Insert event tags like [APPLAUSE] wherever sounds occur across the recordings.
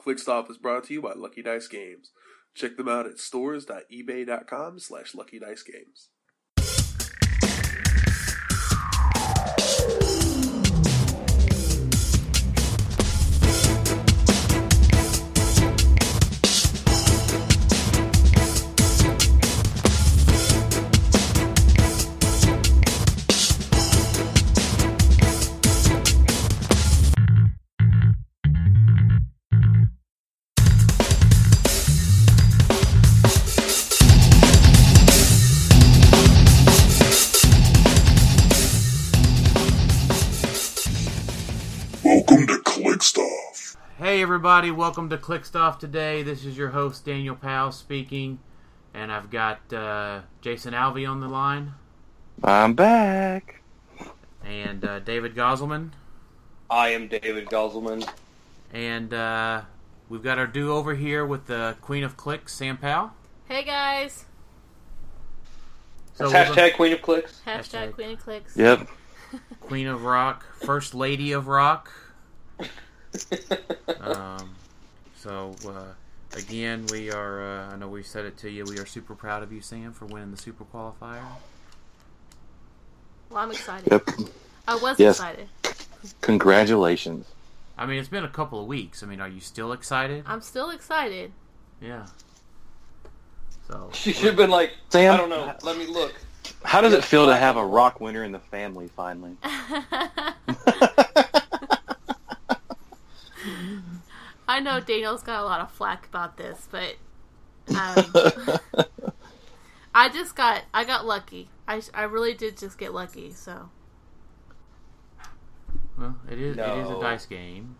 ClickStop is brought to you by Lucky Dice Games. Check them out at stores.ebay.com slash luckydicegames. Everybody, welcome to Clickstuff today. This is your host Daniel Powell speaking, and I've got uh, Jason Alvey on the line I'm back. and uh, David Gosselman, I am David Gosselman. and uh, we've got our do over here with the Queen of Clicks, Sam Powell. Hey guys! So That's we're hashtag Queen of Clicks. Hashtag Hashtag. Queen of Clicks. Yep. [LAUGHS] Queen of Rock, First Lady of Rock. Um, so uh, again, we are. Uh, I know we said it to you. We are super proud of you, Sam, for winning the Super Qualifier. Well, I'm excited. Yep. I was Yes. excited. Congratulations. I mean, it's been a couple of weeks. I mean, are you still excited? I'm still excited. Yeah. So [LAUGHS] She should have been like, Sam? I don't know. Let me look. How does it feel to have a rock winner in the family finally? [LAUGHS] [LAUGHS] I know Daniel's got a lot of flack about this, but um, [LAUGHS] I just got I got lucky. I I really did just get lucky. So Well, it is it is a dice game,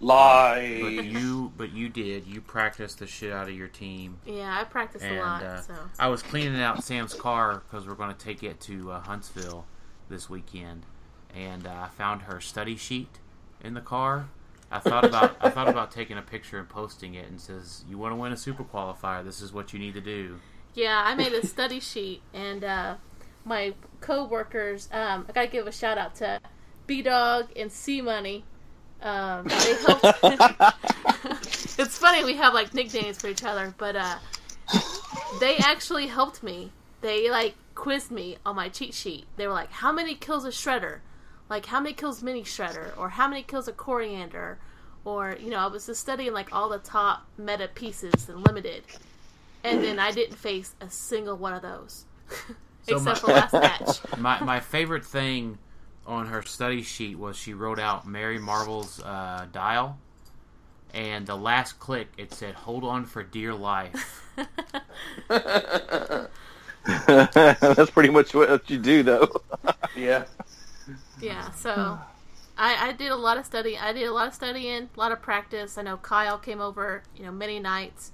Lie but Lie. you but you did you practiced the shit out of your team, yeah, I practiced and a lot. uh, so I was cleaning out Sam's car because we're going to take it to uh, Huntsville this weekend, and uh, I found her study sheet in the car. I thought about I thought about taking a picture and posting it and says, "You want to win a super qualifier? This is what you need to do." yeah, I made a study sheet, and uh, my co-workers. Um, I gotta give a shout out to B Dog and C Money. Um, they helped. [LAUGHS] [LAUGHS] it's funny we have like nicknames for each other, but uh, they actually helped me. They like quizzed me on my cheat sheet. They were like, "How many kills a shredder? Like how many kills mini shredder? Or how many kills a coriander?" Or you know, I was just studying like all the top meta pieces and limited, and then I didn't face a single one of those, [LAUGHS] So except my- for last match. [LAUGHS] my my favorite thing on her study sheet was she wrote out Mary Marvel's uh, dial, and the last click it said "Hold on for dear life." [LAUGHS] That's pretty much what you do, though. yeah. Yeah, so I, I did a lot of study. I did a lot of studying, a lot of practice. I know Kyle came over, you know, many nights,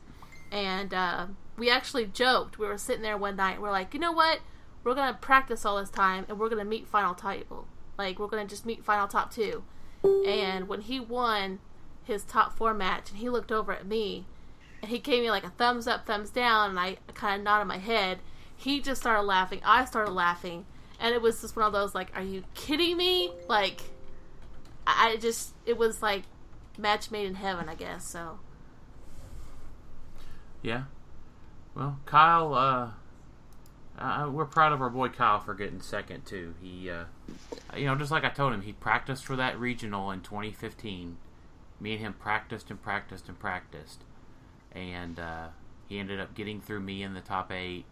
and uh, we actually joked. We were sitting there one night. We're like, you know what? We're gonna practice all this time, and we're gonna meet final table. Like we're gonna just meet final top two. And when he won his top four match, and he looked over at me, and he gave me like a thumbs up, thumbs down, and I kind of nodded my head. He just started laughing. I started laughing, and it was just one of those like, "Are you kidding me?" Like, I just it was like match made in heaven, I guess. So Yeah. Well, Kyle, uh, uh, we're proud of our boy Kyle for getting second too. He, uh, you know, just like I told him, he practiced for that regional in 2015. Me and him practiced and practiced and practiced, and uh, he ended up getting through me in the top eight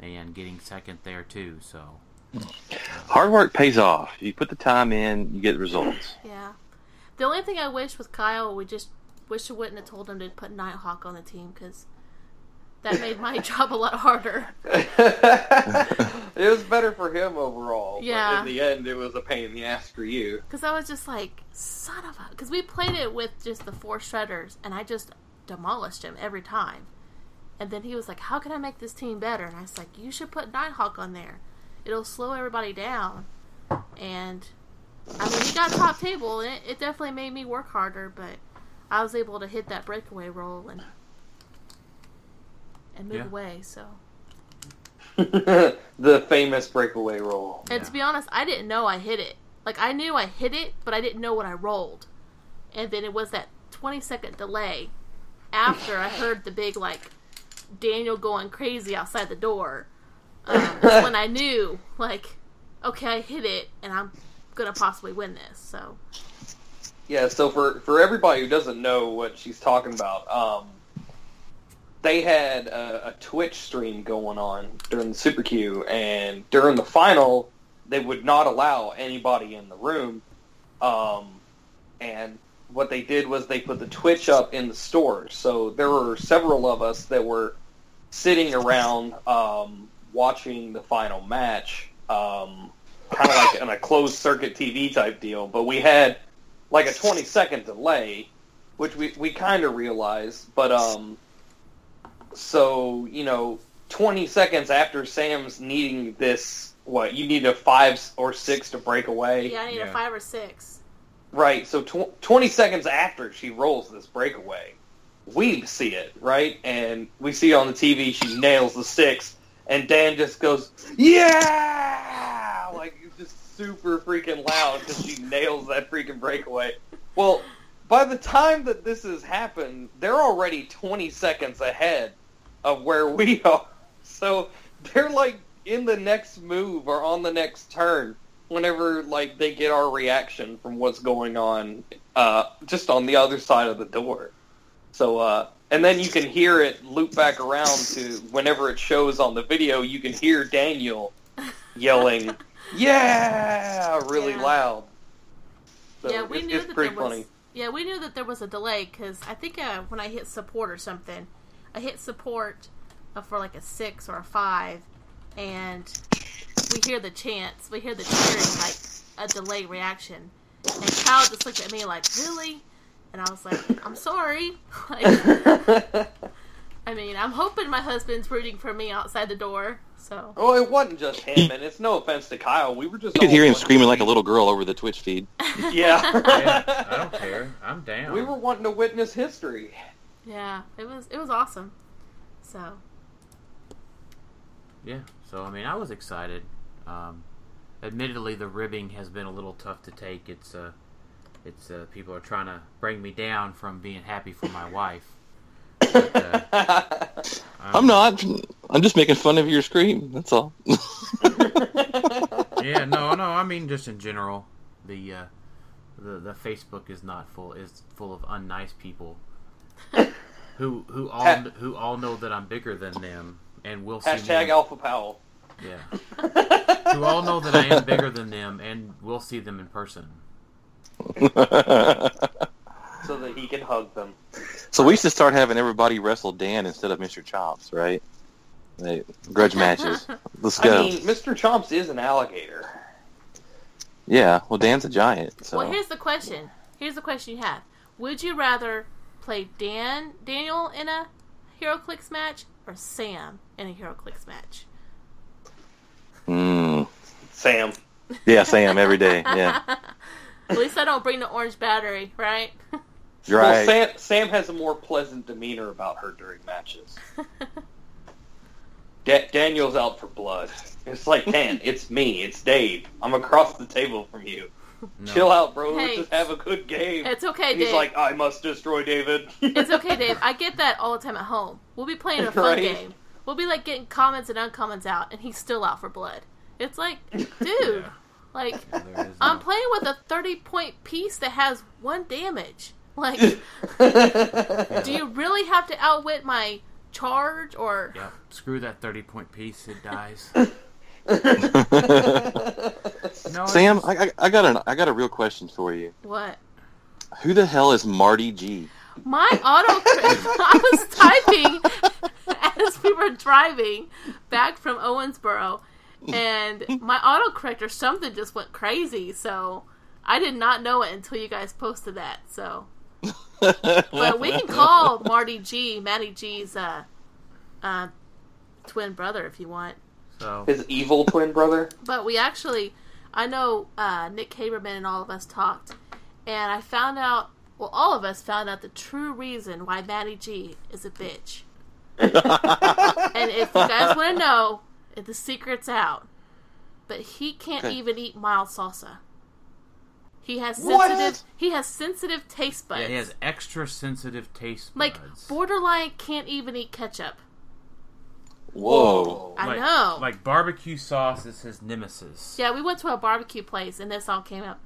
and getting second there too. So Hard work pays off. You put the time in, you get results. yeah, the only thing I wish with Kyle, we just wish we wouldn't have told him to put Nighthawk on the team because that made my [LAUGHS] job a lot harder. it was better for him overall. but Yeah. in the end, it was a pain in the ass for you. Because I was just like, son of a. Because we played it with just the four shredders, and I just demolished him every time. And then he was like, how can I make this team better? And I was like, you should put Nighthawk on there. It'll slow everybody down. And, I mean, he got top table, and it, it definitely made me work harder, but I was able to hit that breakaway roll and and move Yeah. away, so. [LAUGHS] the famous breakaway roll. And to be honest, I didn't know I hit it. Like I knew I hit it, but I didn't know what I rolled. And then it was that 20 second delay after I heard the big like Daniel going crazy outside the door. Um, [LAUGHS] when I knew like, okay, I hit it, and I'm gonna possibly win this. So Yeah, so for for everybody who doesn't know what she's talking about, um, they had a, a Twitch stream going on during the Super Q, and during the final, they would not allow anybody in the room. Um, and what they did was they put the Twitch up in the store. So there were several of us that were sitting around um, watching the final match, um, kind of like on a closed circuit TV type deal. But we had like a 20 second delay, which we, we kind of realized. But um, so you know, 20 seconds after Sam's needing this, what you need a five or six to break away. yeah, I need a five or six. Right. So tw- 20 seconds after she rolls this breakaway, we see it, right? And we see on the TV she nails the six, and Dan just goes, "Yeah!" Like just super freaking loud because she nails that freaking breakaway. Well, by the time that this has happened, they're already 20 seconds ahead of where we [LAUGHS] are. So they're like in the next move or on the next turn whenever like they get our reaction from what's going on uh, just on the other side of the door. So uh, and then you can hear it loop back around to whenever it shows on the video, you can hear Daniel [LAUGHS] yelling, "Yeah!" really Yeah. loud. So yeah, we it's, knew it's that pretty there was. funny. Yeah, we knew that there was a delay because I think uh, when I hit support or something, I hit support uh, for like a six or a five, and we hear the chants, we hear the cheering, like a delay reaction, and Kyle just looked at me like, "Really?" And I was like, "I'm sorry." [LAUGHS] like, [LAUGHS] I mean, I'm hoping my husband's rooting for me outside the door. So Oh, it wasn't just him, and it's no offense to Kyle. We were just You could hear him screaming like a little girl over the Twitch feed. [LAUGHS] Yeah. Yeah, I don't care. I'm down. We were wanting to witness history. yeah, it was it was awesome. So Yeah. So I mean, I was excited. Um, admittedly, the ribbing has been a little tough to take. It's uh, it's uh, people are trying to bring me down from being happy for my wife. But, uh, [LAUGHS] I'm not. I'm just making fun of your scream. That's all. [LAUGHS] Yeah, no, no. I mean, just in general, the uh, the the Facebook is not full is full of unnice people [LAUGHS] who who all Ha- who all know that I'm bigger than them and will see Hashtag me. Alpha Powell. Yeah, who all know that I am bigger than them and will see them in person. [LAUGHS] so that he can hug them. so we should start having everybody wrestle Dan instead of Mr. Chomps, right? Like, grudge matches. [LAUGHS] Let's go. I mean, Mr. Chomps is an alligator. yeah. Well, Dan's a giant. So Well, here's the question. Here's the question you have. Would you rather play Dan Daniel in a HeroClix match or Sam in a HeroClix match? Mm. Sam. yeah, Sam every day. Yeah. [LAUGHS] At least I don't bring the orange battery, right? [LAUGHS] You're Well, right. Sam, Sam has a more pleasant demeanor about her during matches. [LAUGHS] Da- Daniel's out for blood. It's like, Dan, it's me, it's Dave. I'm across the table from you. No. Chill out, bro. Hey. Let's just have a good game. it's okay, and he's Dave. like, I must destroy David. it's okay, [LAUGHS] Dave. I get that all the time at home. We'll be playing a fun Right. game. We'll be like getting comments and uncomments out, and he's still out for blood. It's like, dude, Yeah. Like [LAUGHS] Yeah, I'm playing with a 30 point piece that has one damage. Like, [LAUGHS] do you really have to outwit my charge or? Yep. Screw that thirty point piece. It dies. [LAUGHS] No, Sam, it's- I, I, I got an I got a real question for you. What? Who the hell is Marty G? My auto. I was typing as we were driving back from Owensboro, and my autocorrect or something just went crazy. So I did not know it until you guys posted that. So, [LAUGHS] but we can call Marty G, Matty G's uh, uh, twin brother if you want. so His evil twin brother. But we actually, I know uh, Nick Haberman and all of us talked, and I found out, well, all of us found out the true reason why Matty G is a bitch. [LAUGHS] and if you guys want to know, the secret's out. But he can't Okay. even eat mild salsa. He has What? sensitive. He has sensitive taste buds. Yeah, he has extra sensitive taste buds. like borderline can't even eat ketchup. Whoa. I like, know. Like barbecue sauce is his nemesis. Yeah, we went to a barbecue place, and this all came up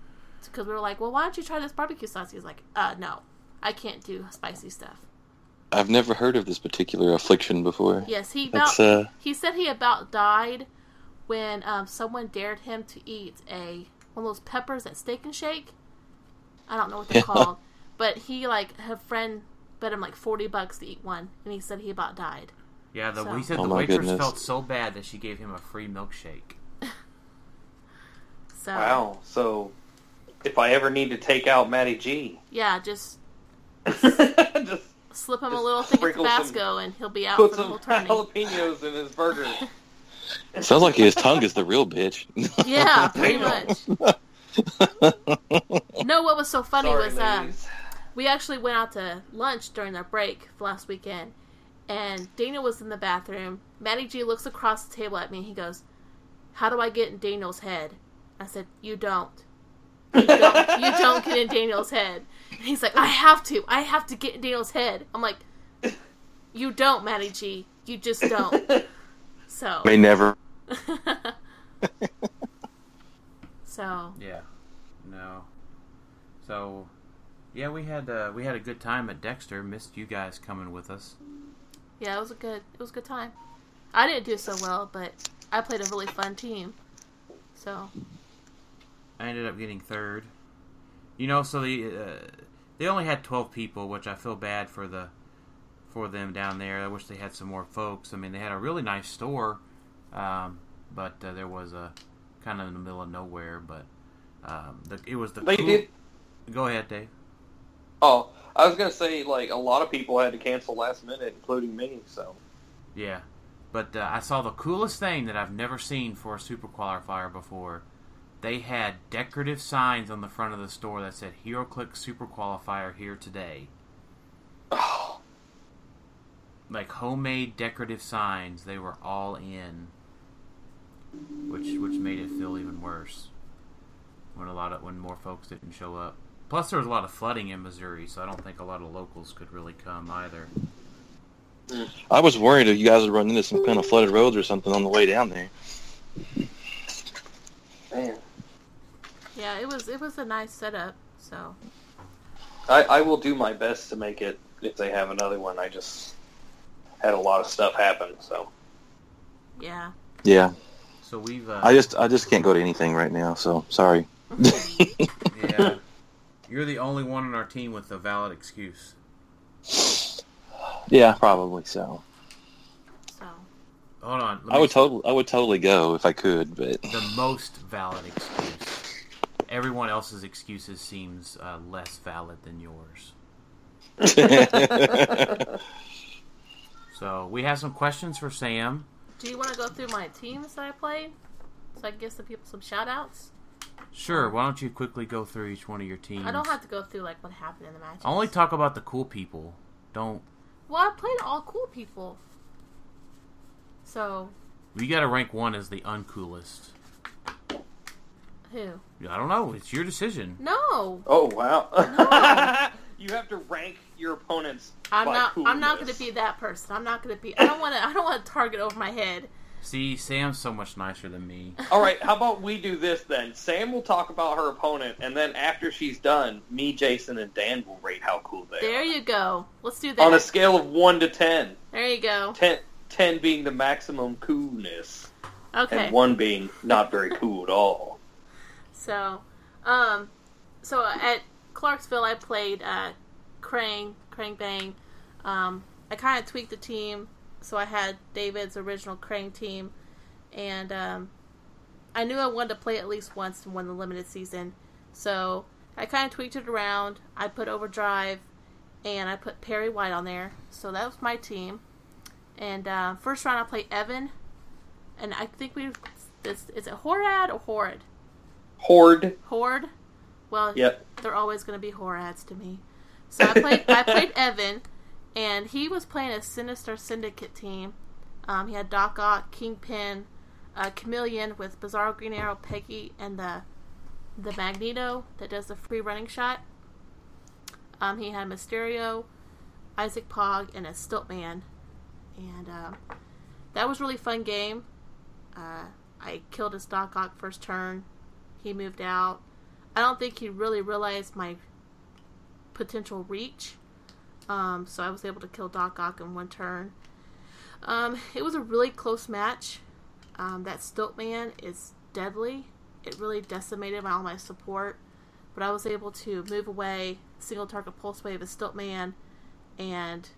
because we were like, "Well, why don't you try this barbecue sauce?" He was like, "Uh, no, I can't do spicy stuff." I've never heard of this particular affliction before. Yes, he about uh he said he about died when um, someone dared him to eat a one of those peppers at Steak and Shake. I don't know what they're Yeah. [LAUGHS] called, but he like a friend bet him like forty bucks to eat one, and he said he about died. Yeah, the, So- he said Oh the waitress goodness. felt so bad that she gave him a free milkshake. [LAUGHS] So Wow. So, if I ever need to take out Matty G, yeah, just [LAUGHS] just slip him a little thing of sprinkle some- Tabasco, and he'll be out put for the some whole tourney. jalapenos in his burger. [LAUGHS] sounds like his tongue is the real bitch. [LAUGHS] Yeah, [LAUGHS] pretty much. No, what was so funny Sorry, was uh, ladies. we actually went out to lunch during our break last weekend, and Daniel was in the bathroom. Matty G looks across the table at me. He goes, "How do I get in Daniel's head?" I said, "You don't. You don't, you don't get in Daniel's head." And [LAUGHS] he's like, "I have to. I have to get in Daniel's head." I'm like, "You don't, Matty G. You just don't." [LAUGHS] So, May never. [LAUGHS] so Yeah, no. So, yeah, we had uh, we had a good time at Dexter. Missed you guys coming with us. yeah, it was a good, it was a good time. I didn't do so well, but I played a really fun team. So I ended up getting third. You know, so the uh, they only had twelve people, which I feel bad for the for them down there. I wish they had some more folks. I mean, they had a really nice store, um, but uh, there was a kind of in the middle of nowhere. But um, the, it was the They cool- did. Go ahead, Dave. Oh, I was gonna say like a lot of people had to cancel last minute, including me. So Yeah, but uh, I saw the coolest thing that I've never seen for a super qualifier before. They had decorative signs on the front of the store that said HeroClix Super Qualifier here today. oh, [SIGHS] Like homemade decorative signs, they were all in, which which made it feel even worse when a lot of when more folks didn't show up. Plus, there was a lot of flooding in Missouri, so I don't think a lot of locals could really come either. I was worried if you guys would run into some kind of flooded roads or something on the way down there. man. Yeah, it was it was a nice setup. So I, I will do my best to make it if they have another one. I just had a lot of stuff happen, so yeah, Yeah, So we've uh, I just I just can't go to anything right now. So sorry. yeah, [LAUGHS] you're the only one on our team with a valid excuse. Yeah, probably so. so Hold on. I would see. totally I would totally go if I could, but the most valid excuse. Everyone else's excuses seems uh, less valid than yours. [LAUGHS] So we have some questions for Sam. do you want to go through my teams that I played so I can give some people some shout outs? Sure. Why don't you quickly go through each one of your teams? I don't have to go through like what happened in the match. Only talk about the cool people. Don't. Well, I played all cool people. So We got to rank one as the uncoolest. Who? I don't know. It's your decision. No, oh wow. [LAUGHS] you have to rank your opponents. I'm by not. I'm not going to be that person. I'm not going to be. I don't want to. I don't want to target over my head. See, Sam's so much nicer than me. [LAUGHS] All right, how about we do this then? Sam will talk about her opponent, and then after she's done, me, Jason, and Dan will rate how cool they There are. There you go. Let's do that. On a scale of one to ten, there you go. 10, 10 being the maximum coolness, Okay. and one being not very cool at all. So, um, so at Clarksville, I played uh, Krang, Krang Bang. Um, I kind of tweaked the team, so I had David's original Krang team, and um, I knew I wanted to play at least once to win the limited season. So I kind of tweaked it around. I put Overdrive, and I put Perry White on there. So that was my team. And uh, first round, I played Evan, and I think we. Is, is it Horad or Horrid? Horde. Horde. Well, Yep. they're always going to be Horads to me. So I played. I played [LAUGHS] Evan, and he was playing a Sinister Syndicate team. Um, he had Doc Ock, Kingpin, uh, Chameleon with Bizarro Green Arrow, Peggy, and the the Magneto that does the free running shot. Um, he had Mysterio, Isaac Pog, and a Stiltman, and uh, that was a really fun game. Uh, I killed his Doc Ock first turn. He moved out. I don't think he really realized my potential reach. Um, so I was able to kill Doc Ock in one turn. Um, it was a really close match. Um, that Stiltman is deadly. It really decimated all my support. But I was able to move away, single target pulse wave as Stiltman, and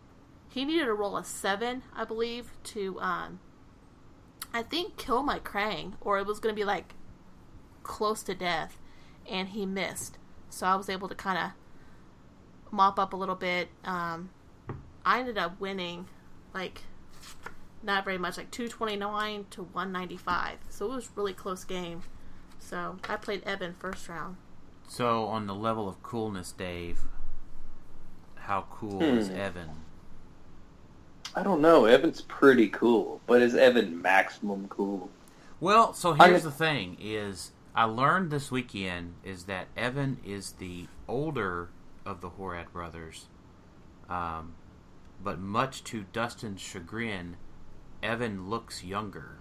he needed to roll a 7, I believe, to, um, I think, kill my Krang, or it was going to be like close to death, and he missed. So I was able to kind of mop up a little bit. Um, I ended up winning, like, not very much, like 229 to 195. So it was really close game. So I played Evan first round. So, on the level of coolness, Dave, how cool is Hmm. Evan? I don't know. Evan's pretty cool, but is Evan maximum cool? Well, so I- here's the thing: is I learned this weekend is that Evan is the older of the Horad brothers, um, but much to Dustin's chagrin, Evan looks younger.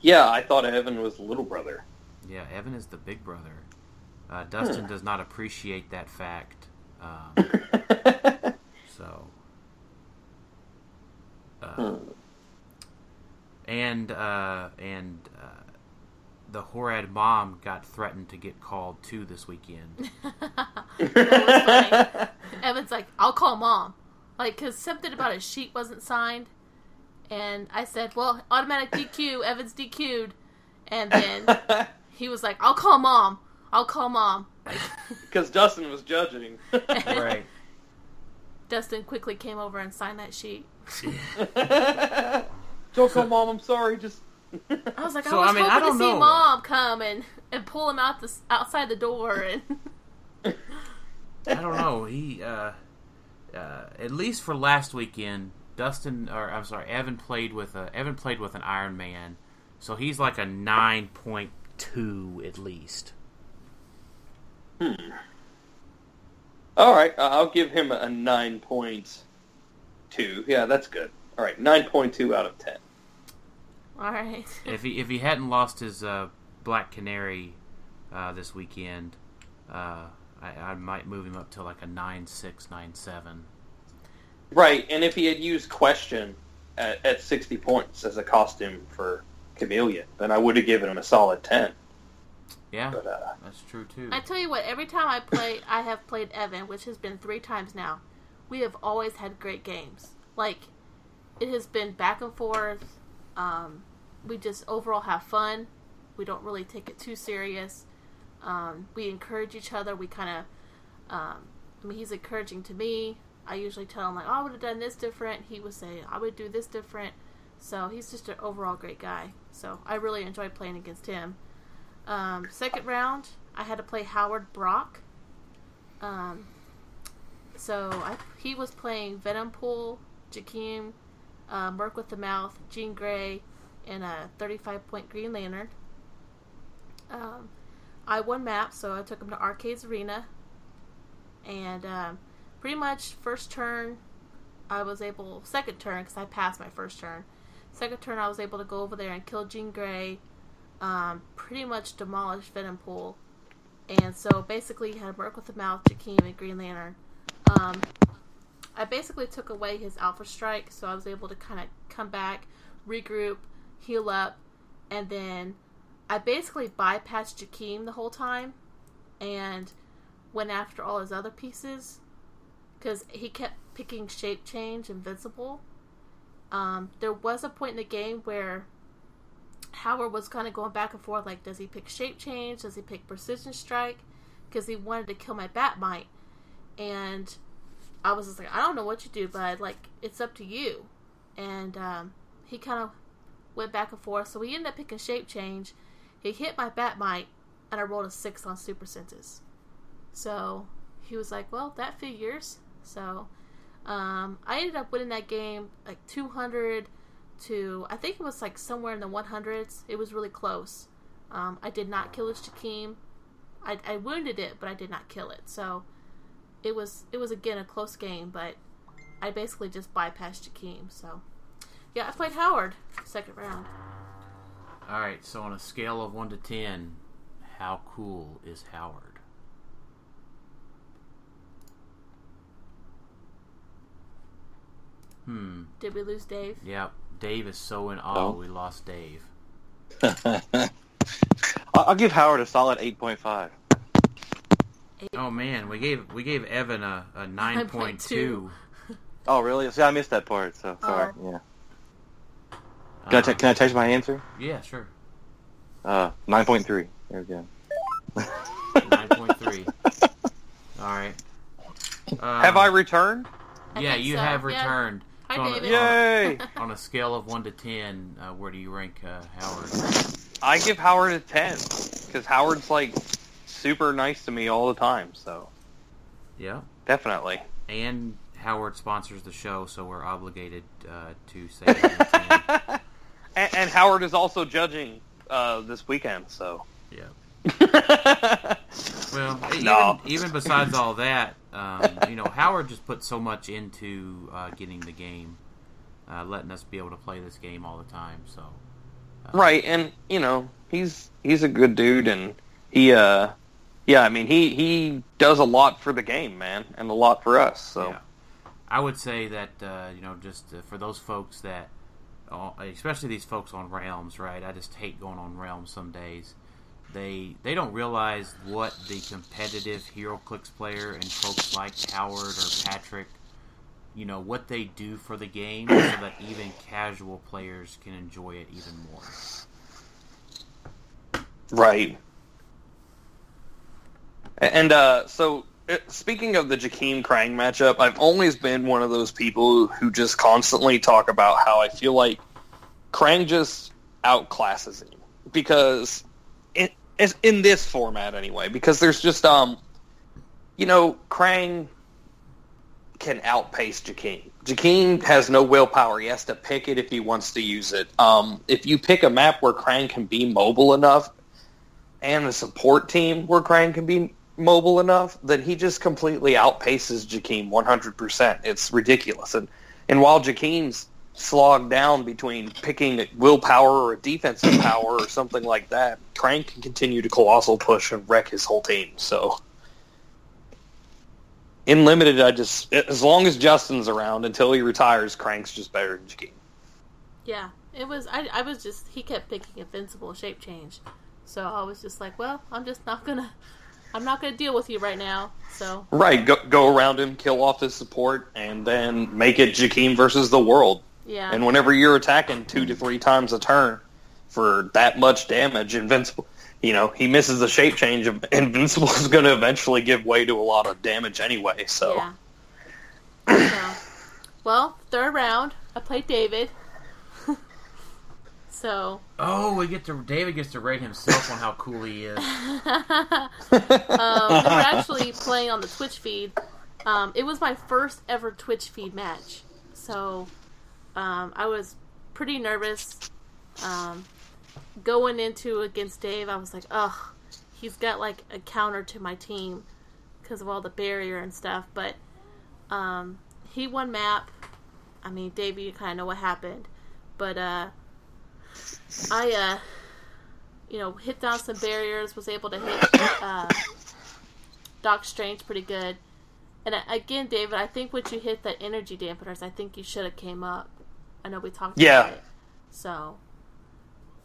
Yeah, I thought Evan was the little brother. Yeah, Evan is the big brother. Uh, Dustin does not appreciate that fact. Um, [LAUGHS] so, uh, and uh, and uh, the Horad mom got threatened to get called too this weekend. [LAUGHS] Funny. Evan's like, I'll call mom. Like, because something about a sheet wasn't signed. And I said, well, automatic DQ. Evan's DQ'd. And then [LAUGHS] he was like, I'll call mom. I'll call mom. [LAUGHS] Because Dustin was judging. right. Dustin quickly came over and signed that sheet. Don't call mom. I'm sorry. Just [LAUGHS] I was like, So, I was I mean, I hoping don't to see know. mom come and, and pull him out the outside the door. And I don't know. He, uh, uh, at least for last weekend, Dustin, or I'm sorry, Evan played with a Evan played with an Iron Man, so he's like a nine point two at least. Hmm. All right. uh, I'll give him a nine point two. Yeah, that's good. All right, nine point two out of ten. All right, [LAUGHS] If he if he hadn't lost his uh, Black Canary uh, this weekend, uh, I, I might move him up to like a nine six nine seven. Right, and if he had used question at, at sixty points as a costume for Chameleon, then I would have given him a solid ten. Yeah, But uh, that's true too. I tell you what, every time I play, I have played Evan, which has been three times now. We have always had great games. Like, it has been back and forth. Um, we just overall have fun. We don't really take it too serious. Um, we encourage each other. We kind of, um, I mean, he's encouraging to me. I usually tell him like, "Oh, I would have done this different." He would say, "I would do this different." So he's just an overall great guy. So I really enjoy playing against him. Um, second round, I had to play Howard Brock. Um, so I, he was playing Venompool, Jakeem, Merc with the Mouth, Jean Grey, and a 35 point Green Lantern. Um, I won maps, so I took him to Arcades Arena. And um, pretty much first turn, I was able, second turn, because I passed my first turn. Second turn, I was able to go over there and kill Jean Grey um, pretty much demolished Venompool. And so basically, had Merc with the Mouth, Jakeem, and Green Lantern. Um, I basically took away his Alpha Strike, so I was able to kind of come back, regroup, heal up, and then I basically bypassed Jakeem the whole time and went after all his other pieces because he kept picking Shape Change Invincible. Um, there was a point in the game where Howard was kind of going back and forth like, does he pick Shape Change? Does he pick Precision Strike? Because he wanted to kill my Bat-Mite. And I was just like, I don't know what you do, but Like, it's up to you. And um, he kind of went back and forth. So we ended up picking Shape Change. He hit my Bat-Mite, and I rolled a 6 on Super Senses. So he was like, well, that figures. So um, I ended up winning that game like 200 to I think it was like somewhere in the 100s. It was really close. Um, I did not kill his Jakeem, I, I wounded it, but I did not kill it. So it was it was again a close game, but I basically just bypassed Jakeem. So yeah, I played Howard second round. All right, so on a scale of 1 to 10, how cool is Howard? Hmm. Did we lose Dave? Yep. Dave is so in awe No. we lost Dave. [LAUGHS] I'll I'll give Howard a solid 8.5. Oh man, we gave we gave Evan a, a 9.2. [LAUGHS] Oh, really? See, I missed that part, so sorry. Oh. Yeah. Can, I Um, can I change my answer? yeah, sure. Uh, 9.3. There we go. 9.3. [LAUGHS] All right. Um, Have I returned? I Yeah, you so, have yeah. returned. Hi, So on a- David. Yay! On a scale of 1 to 10, uh, where do you rank uh, Howard? I give Howard a 10 because Howard's like super nice to me all the time. So Yeah. definitely. And Howard sponsors the show, so we're obligated uh, to say one to 10. And, and Howard is also judging uh, this weekend. So Yeah. [LAUGHS] Well, even, No. even besides all that, um, you know, Howard just put so much into uh, getting the game, uh, letting us be able to play this game all the time. So, right, and you know he's he's a good dude, and he uh yeah, I mean he he does a lot for the game, man, and a lot for us. So yeah. I would say that uh, you know, just uh, for those folks that, uh, especially these folks on Realms, right? I just hate going on Realms some days. They they don't realize what the competitive HeroClix player and folks like Howard or Patrick, you know, what they do for the game, so that even casual players can enjoy it even more. Right. And uh, so, uh, speaking of the Jakeem Krang matchup, I've always been one of those people who just constantly talk about how I feel like Krang just outclasses him because in, in this format anyway, because there's just um, you know, Krang can outpace Jakeem. Jakeem has no willpower. He has to pick it if he wants to use it. Um, if you pick a map where Krang can be mobile enough, and a support team where Krang can be mobile enough, that he just completely outpaces Jakeem 100%. It's ridiculous. And and while Jakeem's slogged down between picking willpower or defensive power or something like that, Krang can continue to colossal push and wreck his whole team. So in limited, I just as long as Justin's around until he retires, Krang's just better than Jakeem. Yeah, it was. I, I was just. He kept picking invincible shape change, so I was just like, well, I'm just not gonna. I'm not gonna deal with you right now. So Right, go, go around him, kill off his support, and then make it Jakeem versus the world. yeah, And whenever you're attacking two to three times a turn for that much damage, Invincible, you know, he misses the shape change. [LAUGHS] Invincible is going to eventually give way to a lot of damage anyway. So yeah. so, well, third round, I played David. So Oh, we get to David gets to rate himself on how cool he is. [LAUGHS] um, we were actually playing on the Twitch feed. Um, it was my first ever Twitch feed match, so um, I was pretty nervous um, going into against Dave. I was like, "Ugh, he's got like a counter to my team because of all the barrier and stuff." But um, he won map. I mean, Dave, you kind of know what happened, but uh, I uh, you know, hit down some barriers, was able to hit uh, Doc Strange pretty good. And again, David, I think once you hit the energy dampeners, I think you should have came up. I know we talked Yeah. about it. So,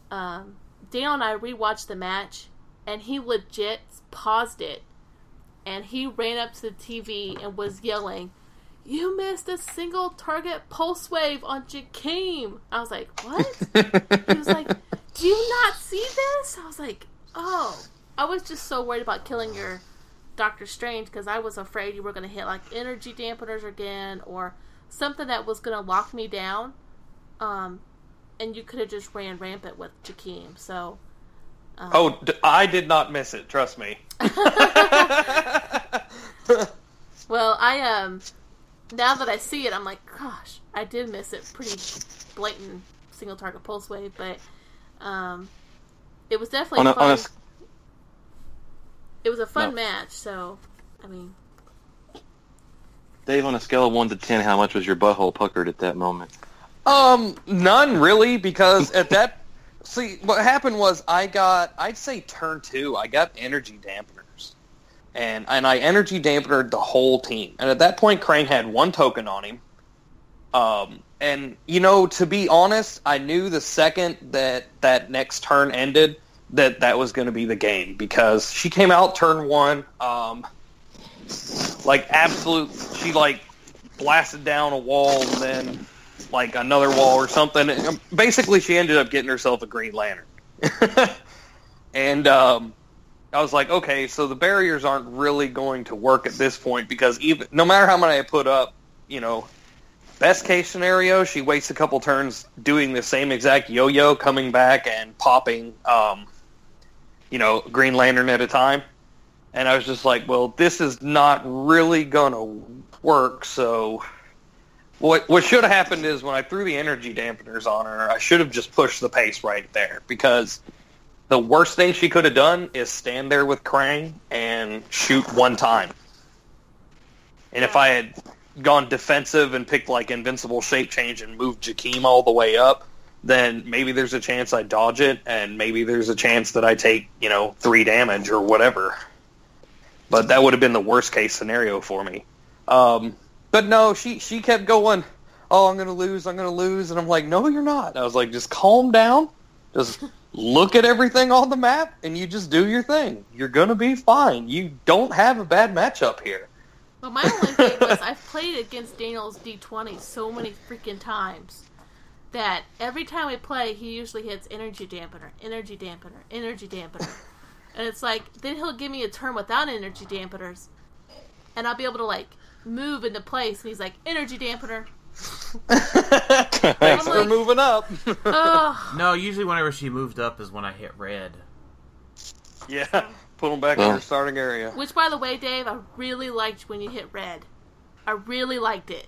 um, Daniel and I rewatched the match, and he legit paused it, and he ran up to the TV and was yelling, "You missed a single target pulse wave on Jakeem." I was like, "What?" [LAUGHS] he was like, "Do you not see this?" I was like, "Oh." I was just so worried about killing your Doctor Strange because I was afraid you were going to hit like energy dampeners again or something that was going to lock me down. Um, and you could have just ran rampant with Jakeem. So, um, Oh, d- I did not miss it. Trust me. [LAUGHS] [LAUGHS] well, I um, now that I see it, I'm like, gosh, I did miss it. Pretty blatant single target pulse wave, but um, it was definitely On a, fun. on a, s- it it was a fun No. match. So, I mean, Dave, on a scale of one to ten, how much was your butthole puckered at that moment? Um, none really, because at that, [LAUGHS] see, what happened was I got, I'd say turn two, I got energy dampeners, and and I energy dampened the whole team, and at that point, Krang had one token on him. Um, and you know, to be honest, I knew the second that that next turn ended that that was going to be the game because she came out turn one, um, like absolute, she like blasted down a wall and then like another wall or something. Basically, she ended up getting herself a Green Lantern. [LAUGHS] and um, I was like, okay, so the barriers aren't really going to work at this point because even no matter how many I put up, you know, best case scenario, she waits a couple turns doing the same exact yo-yo, coming back and popping, um, you know, Green Lantern at a time. And I was just like, well, this is not really gonna work. So what what should have happened is when I threw the energy dampeners on her, I should have just pushed the pace right there because the worst thing she could have done is stand there with Krang and shoot one time. And if I had gone defensive and picked like invincible shape change and moved Jakeem all the way up, then maybe there's a chance I dodge it, and maybe there's a chance that I take you know three damage or whatever. But that would have been the worst case scenario for me. Um, but no, she she kept going. Oh, I'm gonna lose. I'm gonna lose, and I'm like, no, you're not. I was like, just calm down. Just look at everything on the map, and you just do your thing. You're gonna be fine. You don't have a bad matchup here. But my only thing [LAUGHS] was I've played against Daniel's D20 so many freaking times that every time we play, he usually hits energy dampener, energy dampener, energy dampener. and it's like, then he'll give me a turn without energy dampeners, and I'll be able to, like, move into place, and he's like, energy dampener. [LAUGHS] Thanks for like- moving up. Oh, No, usually whenever she moved up is when I hit red. yeah, put them back in your starting area. which, by the way, Dave, I really liked when you hit red. I really liked it.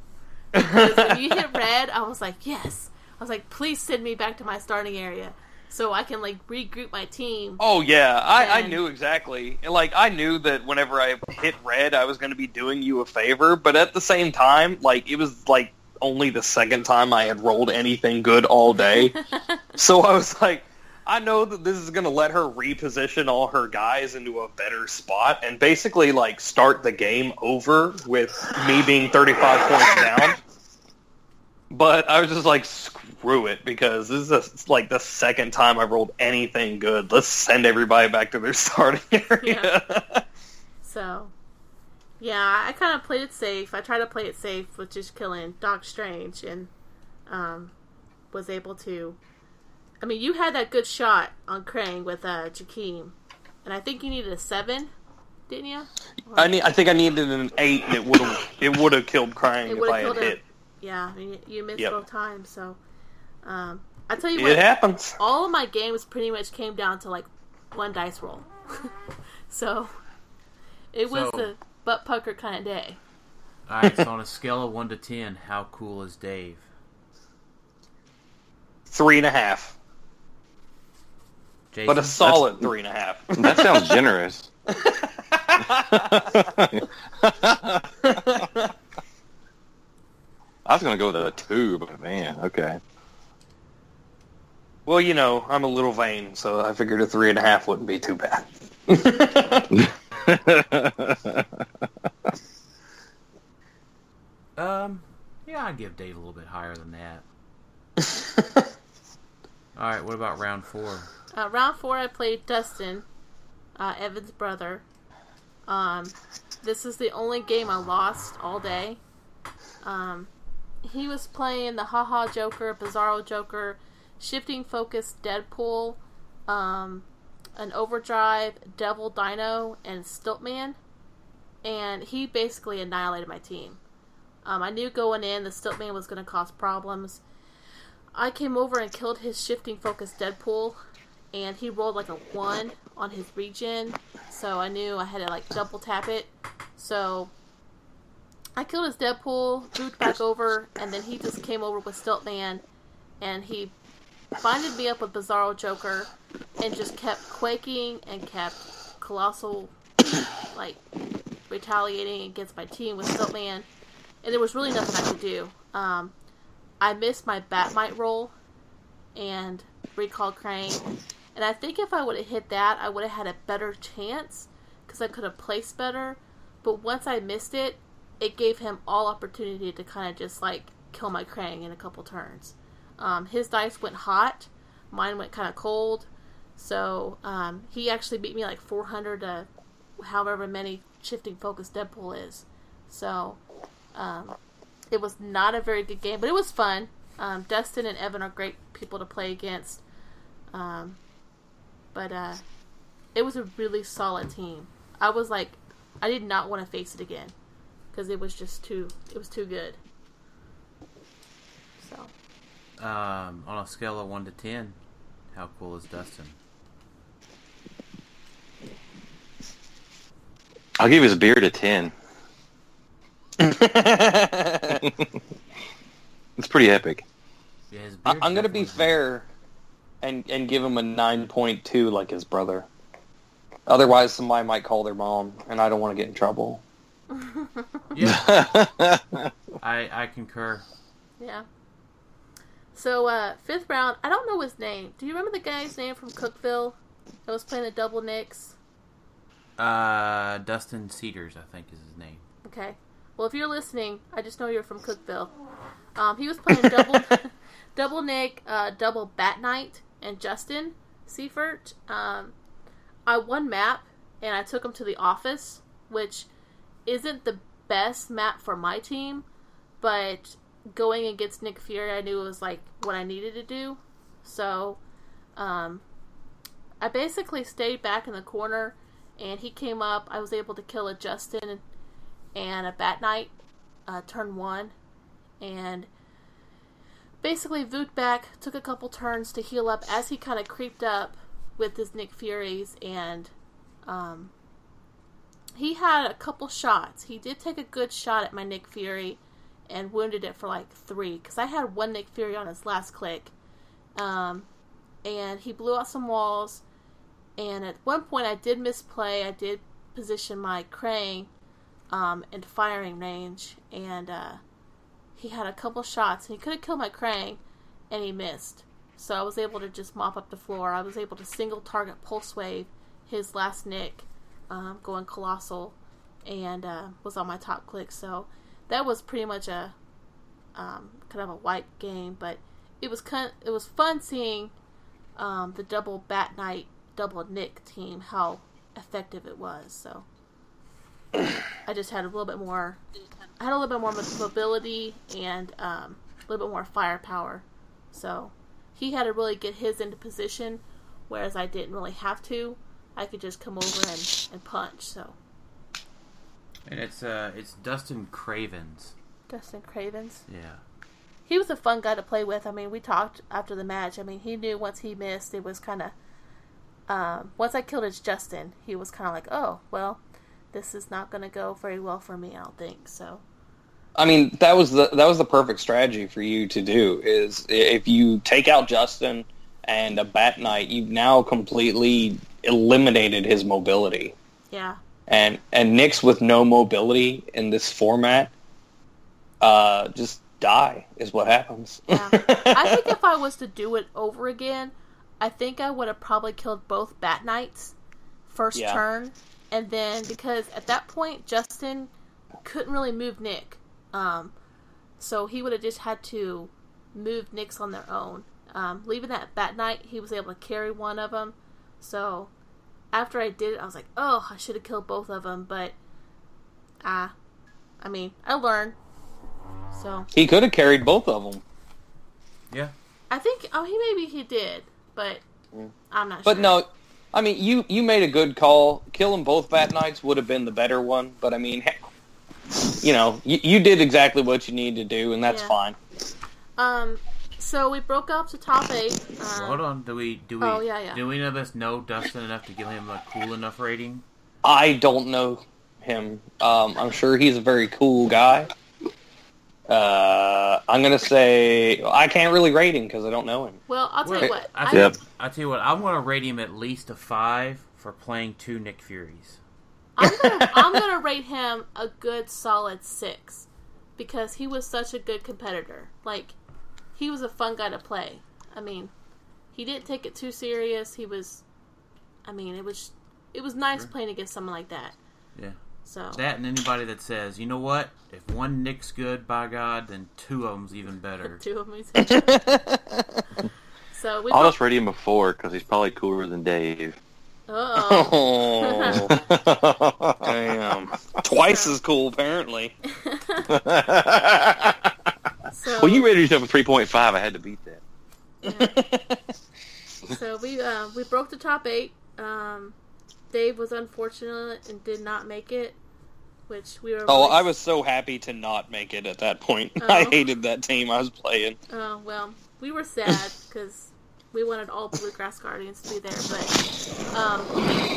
[LAUGHS] because when you hit red, I was like, yes. I was like, please send me back to my starting area so I can like regroup my team. Oh yeah, I, I knew exactly. Like I knew that whenever I hit red, I was going to be doing you a favor. But at the same time, like it was like only the second time I had rolled anything good all day. [LAUGHS] so I was like, I know that this is going to let her reposition all her guys into a better spot and basically like start the game over with me being 35 points down. [LAUGHS] But I was just like, screw it, because this is a, like the second time I've rolled anything good. Let's send everybody back to their [LAUGHS] starting area. So, yeah, I kind of played it safe. I tried to play it safe with just killing Doc Strange and um, was able to. I mean, you had that good shot on Krang with uh, Jakeem, and I think you needed a seven, didn't you? I need. I think I needed an eight, and it would have it would have killed Krang if I had hit. Yeah, I mean, you missed Yep. both times. So, um, I tell you It what, happens. all of my games pretty much came down to like one dice roll. [LAUGHS] so, it was So- the butt pucker kind of day. Alright, so on a scale of 1 to 10, how cool is Dave? Three and a half, Jason? but a solid three and a half. [LAUGHS] That sounds generous. [LAUGHS] I was gonna go with a two, but man, okay. well, you know, I'm a little vain, so I figured a three and a half wouldn't be too bad. [LAUGHS] Um, yeah, I'd give Dave a little bit higher than that. [LAUGHS] Alright, what about round 4? Uh, round four, I played Dustin, uh, Evan's brother. Um, this is the only game I lost all day. Um, he was playing the Haha Joker, Bizarro Joker, Shifting Focus Deadpool, um, an Overdrive, Devil Dino, and Stiltman. And he basically annihilated my team. Um, I knew going in the Stiltman was going to cause problems. I came over and killed his shifting focus Deadpool, and he rolled like a one on his regen, so I knew I had to like double tap it. So I killed his Deadpool, moved back over, and then he just came over with Stiltman, and he binded me up with Bizarro Joker, and just kept quaking and kept Colossal, like, retaliating against my team with Stiltman, and there was really nothing I could do. Um, I missed my Bat-Mite roll and recall Krang, and I think if I would have hit that, I would have had a better chance because I could have placed better. But once I missed it, it gave him all opportunity to kind of just like kill my Krang in a couple turns. Um, his dice went hot, mine went kind of cold. So um, he actually beat me like 400 to however many shifting focus Deadpool is. So um, it was not a very good game, but it was fun. Um, Dustin and Evan are great people to play against. Um, but uh, it was a really solid team. I was like, I did not want to face it again because it was just too, it was too good. So Um, on a scale of one to ten, how cool is Dustin? I'll give his beard a ten. [LAUGHS] It's pretty epic. Yeah, his I- I'm gonna be fair and and give him a 9.2 like his brother. Otherwise, somebody might call their mom, and I don't want to get in trouble. Yeah, [LAUGHS] I I concur. yeah. So uh, fifth round, I don't know his name. Do you remember the guy's name from Cookeville that was playing the double Nicks? Uh, Dustin Cedars, I think is his name. Okay. Well, if you're listening, I just know you're from Cookeville. Um, he was playing double, [LAUGHS] double Nick, uh, double Bat-Mite, and Justin Seifert. Um, I won map, and I took him to the office, which isn't the best map for my team, but going against Nick Fury, I knew it was like what I needed to do. So, um, I basically stayed back in the corner, and he came up. I was able to kill a Justin and a Bat-Mite, uh, turn one, and basically Voot back, took a couple turns to heal up as he kind of creeped up with his Nick Furies, and um, he had a couple shots. He did take a good shot at my Nick Fury and wounded it for like three, because I had one Nick Fury on his last click, um, and he blew out some walls. And at one point, I did misplay. I did position my Krang um, in firing range, and uh, he had a couple shots, and he could have killed my Krang, and he missed. So I was able to just mop up the floor. I was able to single target pulse wave his last nick, um, going colossal, and uh, was on my top click. So that was pretty much a um, kind of a wipe game, but it was kind it was fun seeing um, the double Bat-Mite, double Nick team how effective it was. So [COUGHS] I just had a little bit more. I had a little bit more mobility and um, a little bit more firepower. So he had to really get his into position, whereas I didn't really have to. I could just come over and, and punch. So And it's uh, it's Dustin Cravens. Dustin Cravens. Yeah. he was a fun guy to play with. I mean, we talked after the match. I mean, he knew once he missed, it was kind of. Um, once I killed his Justin, he was kind of like, "Oh, well, this is not going to go very well for me. I don't think so." I mean, that was the that was the perfect strategy for you to do. Is if you take out Justin and a Bat-Mite, you've now completely eliminated his mobility. Yeah, And and Nicks with no mobility in this format, uh, just die is what happens. yeah. I think [LAUGHS] if I was to do it over again, I think I would have probably killed both Bat-Mites first Yeah. turn, and then because at that point Justin couldn't really move Nick, um, so he would have just had to move Nicks on their own. Um, leaving that Bat-Mite, he was able to carry one of them. So after I did it, I was like, oh, I should have killed both of them, but ah, I mean, I learned. So he could have carried both of them, Yeah. I think oh he maybe he did, but I'm not sure. but sure. no. I mean, you you made a good call. Killing both Bat-Mites would have been the better one. But I mean, heck, you know, you, you did exactly what you needed to do, and that's Yeah. fine. Um, so we broke up to top eight. Um, Hold on. Do we do we Oh, yeah, yeah. do we of us know Dustin enough to give him a cool enough rating? I don't know him. Um, I'm sure he's a very cool guy. Uh, I'm gonna say I can't really rate him because I don't know him. Well, I'll tell you what. I I, think, Yep. I tell you what. I'm going to rate him at least a five for playing two Nick Furies. I'm gonna, I'm gonna rate him a good solid six because he was such a good competitor. Like he was a fun guy to play. I mean, he didn't take it too serious. He was, I mean, it was it was nice playing against someone like that. Yeah. So That and anybody that says, you know what, if one Nick's good, by God, then two of them's even better. [LAUGHS] two of them. [LAUGHS] so we I'll just rate him a four because he's probably cooler than Dave. oh Oh, [LAUGHS] damn. Twice as cool, apparently. So well, you rated yourself a three point five. I had to beat that. so we uh, we broke the top eight. Um, Dave was unfortunate and did not make it, which we were. Oh, really- I was so happy to not make it at that point. [LAUGHS] I Oh. hated that team I was playing. Oh well, we were sad [LAUGHS] because we wanted all Bluegrass Guardians to be there, but um,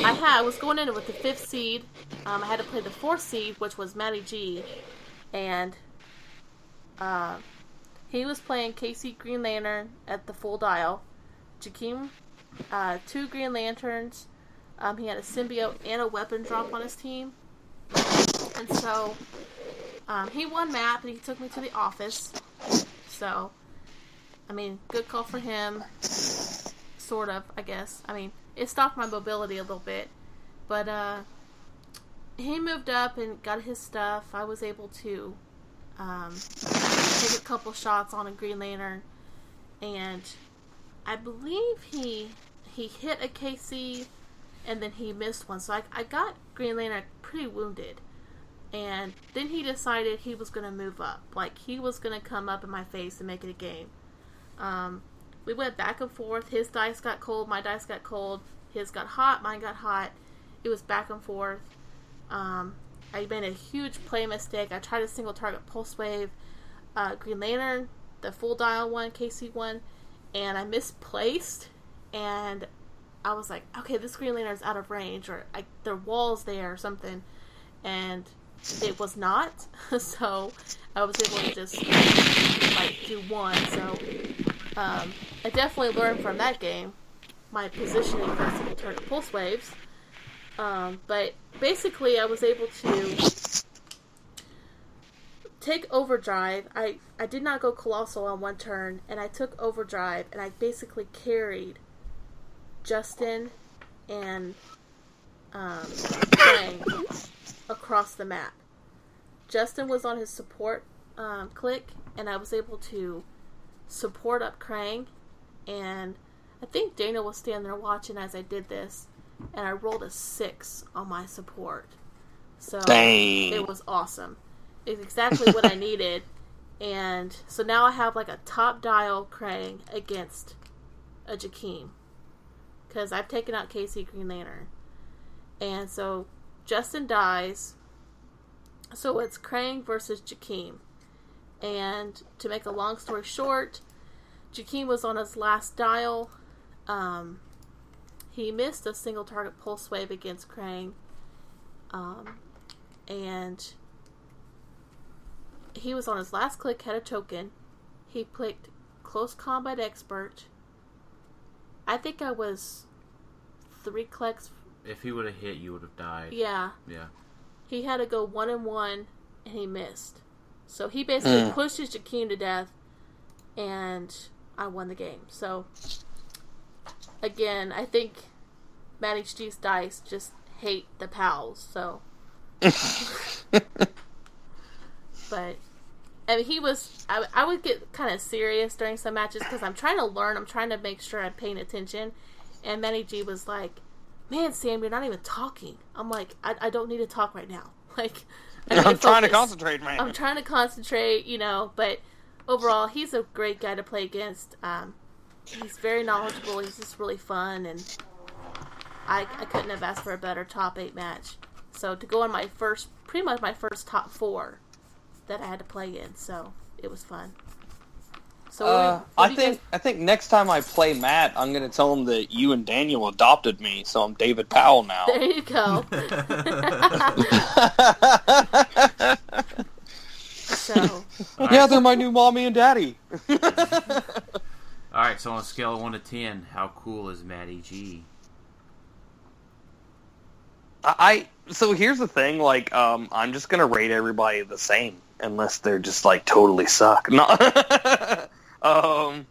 I had I was going in with the fifth seed. Um, I had to play the fourth seed, which was Matty G, and uh, he was playing Casey Green Lantern at the full dial. Jakeem, uh, two Green Lanterns. Um, he had a symbiote and a weapon drop on his team, and so um, he won map and he took me to the office. So. I mean, good call for him. Sort of, I guess. I mean, it stopped my mobility a little bit. But, uh, he moved up and got his stuff. I was able to, um, take a couple shots on a Green Lantern. And I believe he, he hit a KC and then he missed one. So I, I got Green Lantern pretty wounded. And then he decided he was to move up. Like, he was to come up in my face and make it a game. Um, we went back and forth. His dice got cold, my dice got cold. His got hot, mine got hot. It was back and forth. Um, I made a huge play mistake. I tried a single target pulse wave, uh, Green Lantern, the full dial one, KC one, and I misplaced. And I was like, okay, this Green Lantern is out of range, or I, there are walls there, or something. And it was not. [LAUGHS] so I was able to just like do one. So um, I definitely learned from that game my positioning for single target pulse waves. Um, but basically, I was able to take overdrive. I I did not go colossal on one turn, and I took overdrive, and I basically carried Justin and um, across the map. Justin was on his support um, click, and I was able to support up Krang, and I think Dana was standing there watching as I did this, and I rolled a six on my support. So Dang. it was awesome. It's exactly what I [LAUGHS] needed, and so now I have like a top dial Krang against a Jakeem because I've taken out Casey Green Lantern, and so Justin dies. So it's Krang versus Jakeem. And to make a long story short, Jakeem was on his last dial. Um, he missed a single target pulse wave against Krang. Um, and he was on his last click, had a token. He clicked close combat expert. I think I was three clicks. If he would have hit, you would have died. Yeah, Yeah. he had to go one and one, and he missed. So he basically Mm. pushed his Jakeem to death, and I won the game. So again, I think Matty G's dice just hate the pals. So, [LAUGHS] but I mean, he was. I, I would get kind of serious during some matches because I'm trying to learn. I'm trying to make sure I'm paying attention. And Matty G was like, "Man, Sam, you're not even talking." I'm like, "I, I don't need to talk right now." [LAUGHS] Like, I [LAUGHS] I'm trying to concentrate, man. I'm trying to concentrate, you know. But overall, he's a great guy to play against. Um, he's very knowledgeable. He's just really fun, and I, I couldn't have asked for a better top eight match. So to go on my first, pretty much my first top four that I had to play in, so it was fun. So what Uh, do you- what I do you think I think next time I play Matt, I'm gonna tell him that you and Daniel adopted me, so I'm David Powell now. there you go. [LAUGHS] [LAUGHS] so yeah, they're my new mommy and daddy. [LAUGHS] All right, so on a scale of one to ten, how cool is Matty G? I so here's the thing. Like, um, I'm just gonna rate everybody the same unless they're just like totally suck. No. [LAUGHS] um.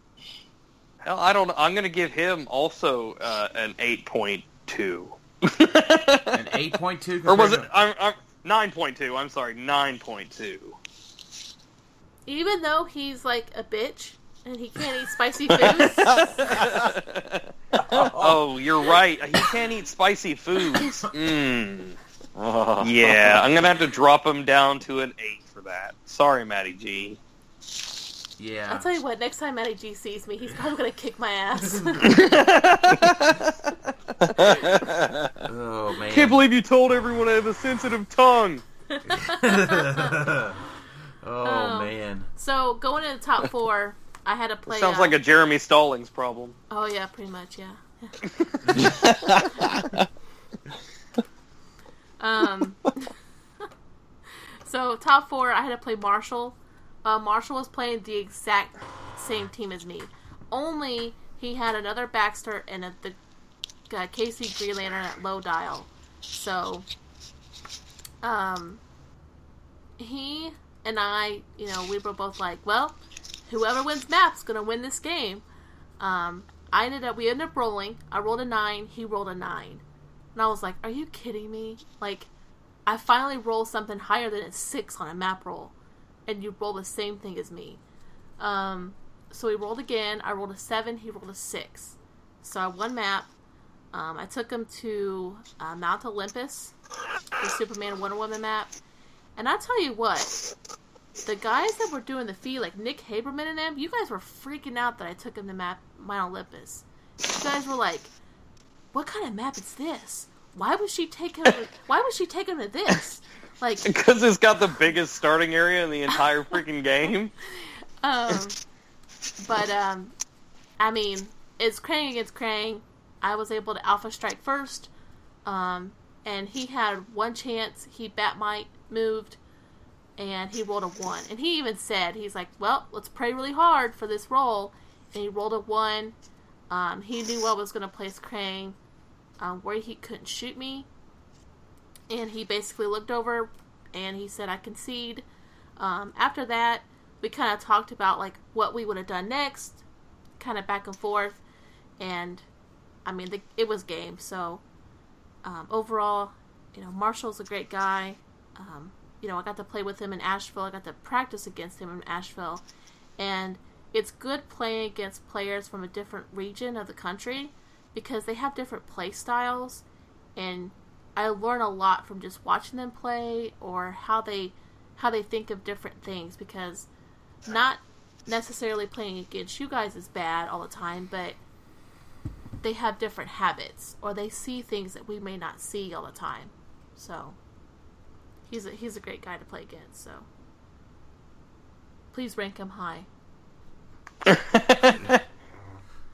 Hell, I don't. I'm gonna give him also uh, an eight point two. [LAUGHS] An eight point two. or was it? I'm, I'm nine point two. I'm sorry, nine point two. Even though he's like a bitch and he can't eat spicy foods. [LAUGHS] oh, you're right. He can't eat spicy foods. Mm. Yeah, I'm gonna have to drop him down to an eight for that. Sorry, Matty G. Yeah. I'll tell you what, next time Matty G sees me, he's probably gonna kick my ass. [LAUGHS] Oh man. Can't believe you told everyone I have a sensitive tongue. [LAUGHS] oh Oh. man. so going in the top four, I had to play. Sounds uh, like a Jeremy Stallings problem. Oh yeah, pretty much, yeah. [LAUGHS] um. [LAUGHS] so top four, I had to play Marshall. Uh, Marshall was playing the exact same team as me, only he had another Baxter and a, the uh, Casey Green Lantern at low dial. So, um, he and I, you know, we were both like, well, whoever wins map's gonna win this game. Um, I ended up, we ended up rolling. I rolled a nine. He rolled a nine, and I was like, "Are you kidding me?" Like, I finally rolled something higher than a six on a map roll, and you roll the same thing as me. Um, so we rolled again. I rolled a seven. He rolled a six. So I won map. Um, I took him to uh, Mount Olympus, the Superman Wonder Woman map, and I tell you what, the guys that were doing the feed, like Nick Haberman and them, you guys were freaking out that I took him to map Mount Olympus. You guys were like, "What kind of map is this? Why would she take him? To, [LAUGHS] why would she take him to this?" Like, [LAUGHS] Because it's got the biggest starting area in the entire [LAUGHS] freaking game. um, but um, I mean, it's Krang against Krang. I was able to Alpha Strike first, um, and he had one chance. He Bat-Mite moved, and he rolled a one. And he even said, "He's like, well, let's pray really hard for this roll." And he rolled a one. Um, he knew I was going to place Krang um, where he couldn't shoot me, and he basically looked over and he said, "I concede." Um, after that, we kind of talked about like what we would have done next, kind of back and forth, and I mean, the, it was game. So um, overall, you know, Marshall's a great guy. Um, you know, I got to play with him in Asheville. I got to practice against him in Asheville, and it's good playing against players from a different region of the country because they have different play styles, and I learn a lot from just watching them play or how they how they think of different things because not necessarily playing against you guys is bad all the time, but they have different habits or they see things that we may not see all the time. So he's a, he's a great guy to play against. So please rank him high. [LAUGHS]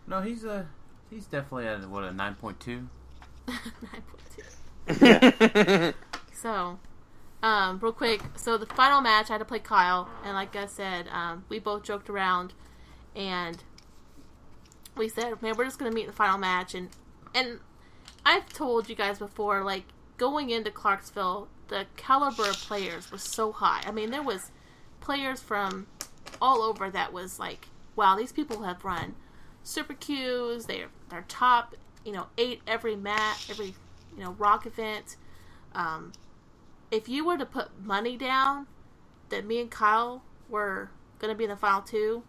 No, he's a he's definitely at what a nine point two. [LAUGHS] 9.2. [LAUGHS] So, um, real quick, so the final match, I had to play Kyle, and like I said, um, we both joked around, and we said, man, we're just gonna meet in the final match, and and I've told you guys before, like going into Clarksville, the caliber of players was so high. I mean, there was players from all over that was like, wow, these people have run super Qs. They're they're top, you know, eight every mat, every you know rock event. Um, if you were to put money down that me and Kyle were going to be in the final two,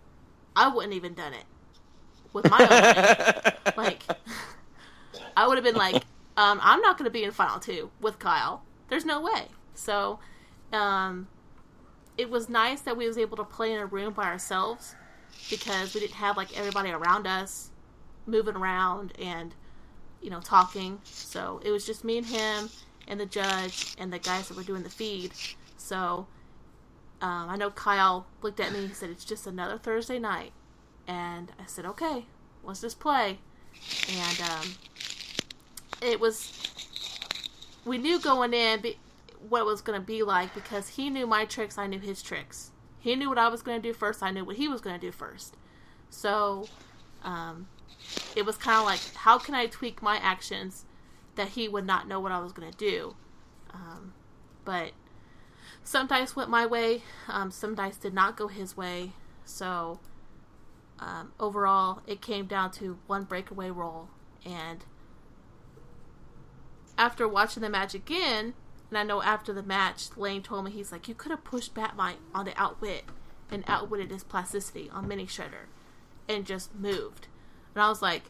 I wouldn't even done it with my own money. [LAUGHS] Like, [LAUGHS] I would have been like, um, I'm not going to be in final two with Kyle. There's no way. So, um, it was nice that we was able to play in a room by ourselves because we didn't have like everybody around us moving around and you know talking. So it was just me and him and the judge and the guys that were doing the feed. So um, I know Kyle looked at me He said, "It's just another Thursday night," and I said, "Okay, let's just play." And um, it was we knew going in be- what it was going to be like because he knew my tricks, I knew his tricks. He knew what I was going to do first, I knew what he was going to do first. So um, it was kind of like, how can I tweak my actions that he would not know what I was going to do. Um, but some dice went my way, um, some dice did not go his way. So um, overall, it came down to one breakaway roll. And after watching the match again, and I know after the match, Lane told me he's like, you could have pushed Bat-Mite on the outwit and outwitted his plasticity on Mini Shredder and just moved. And I was like,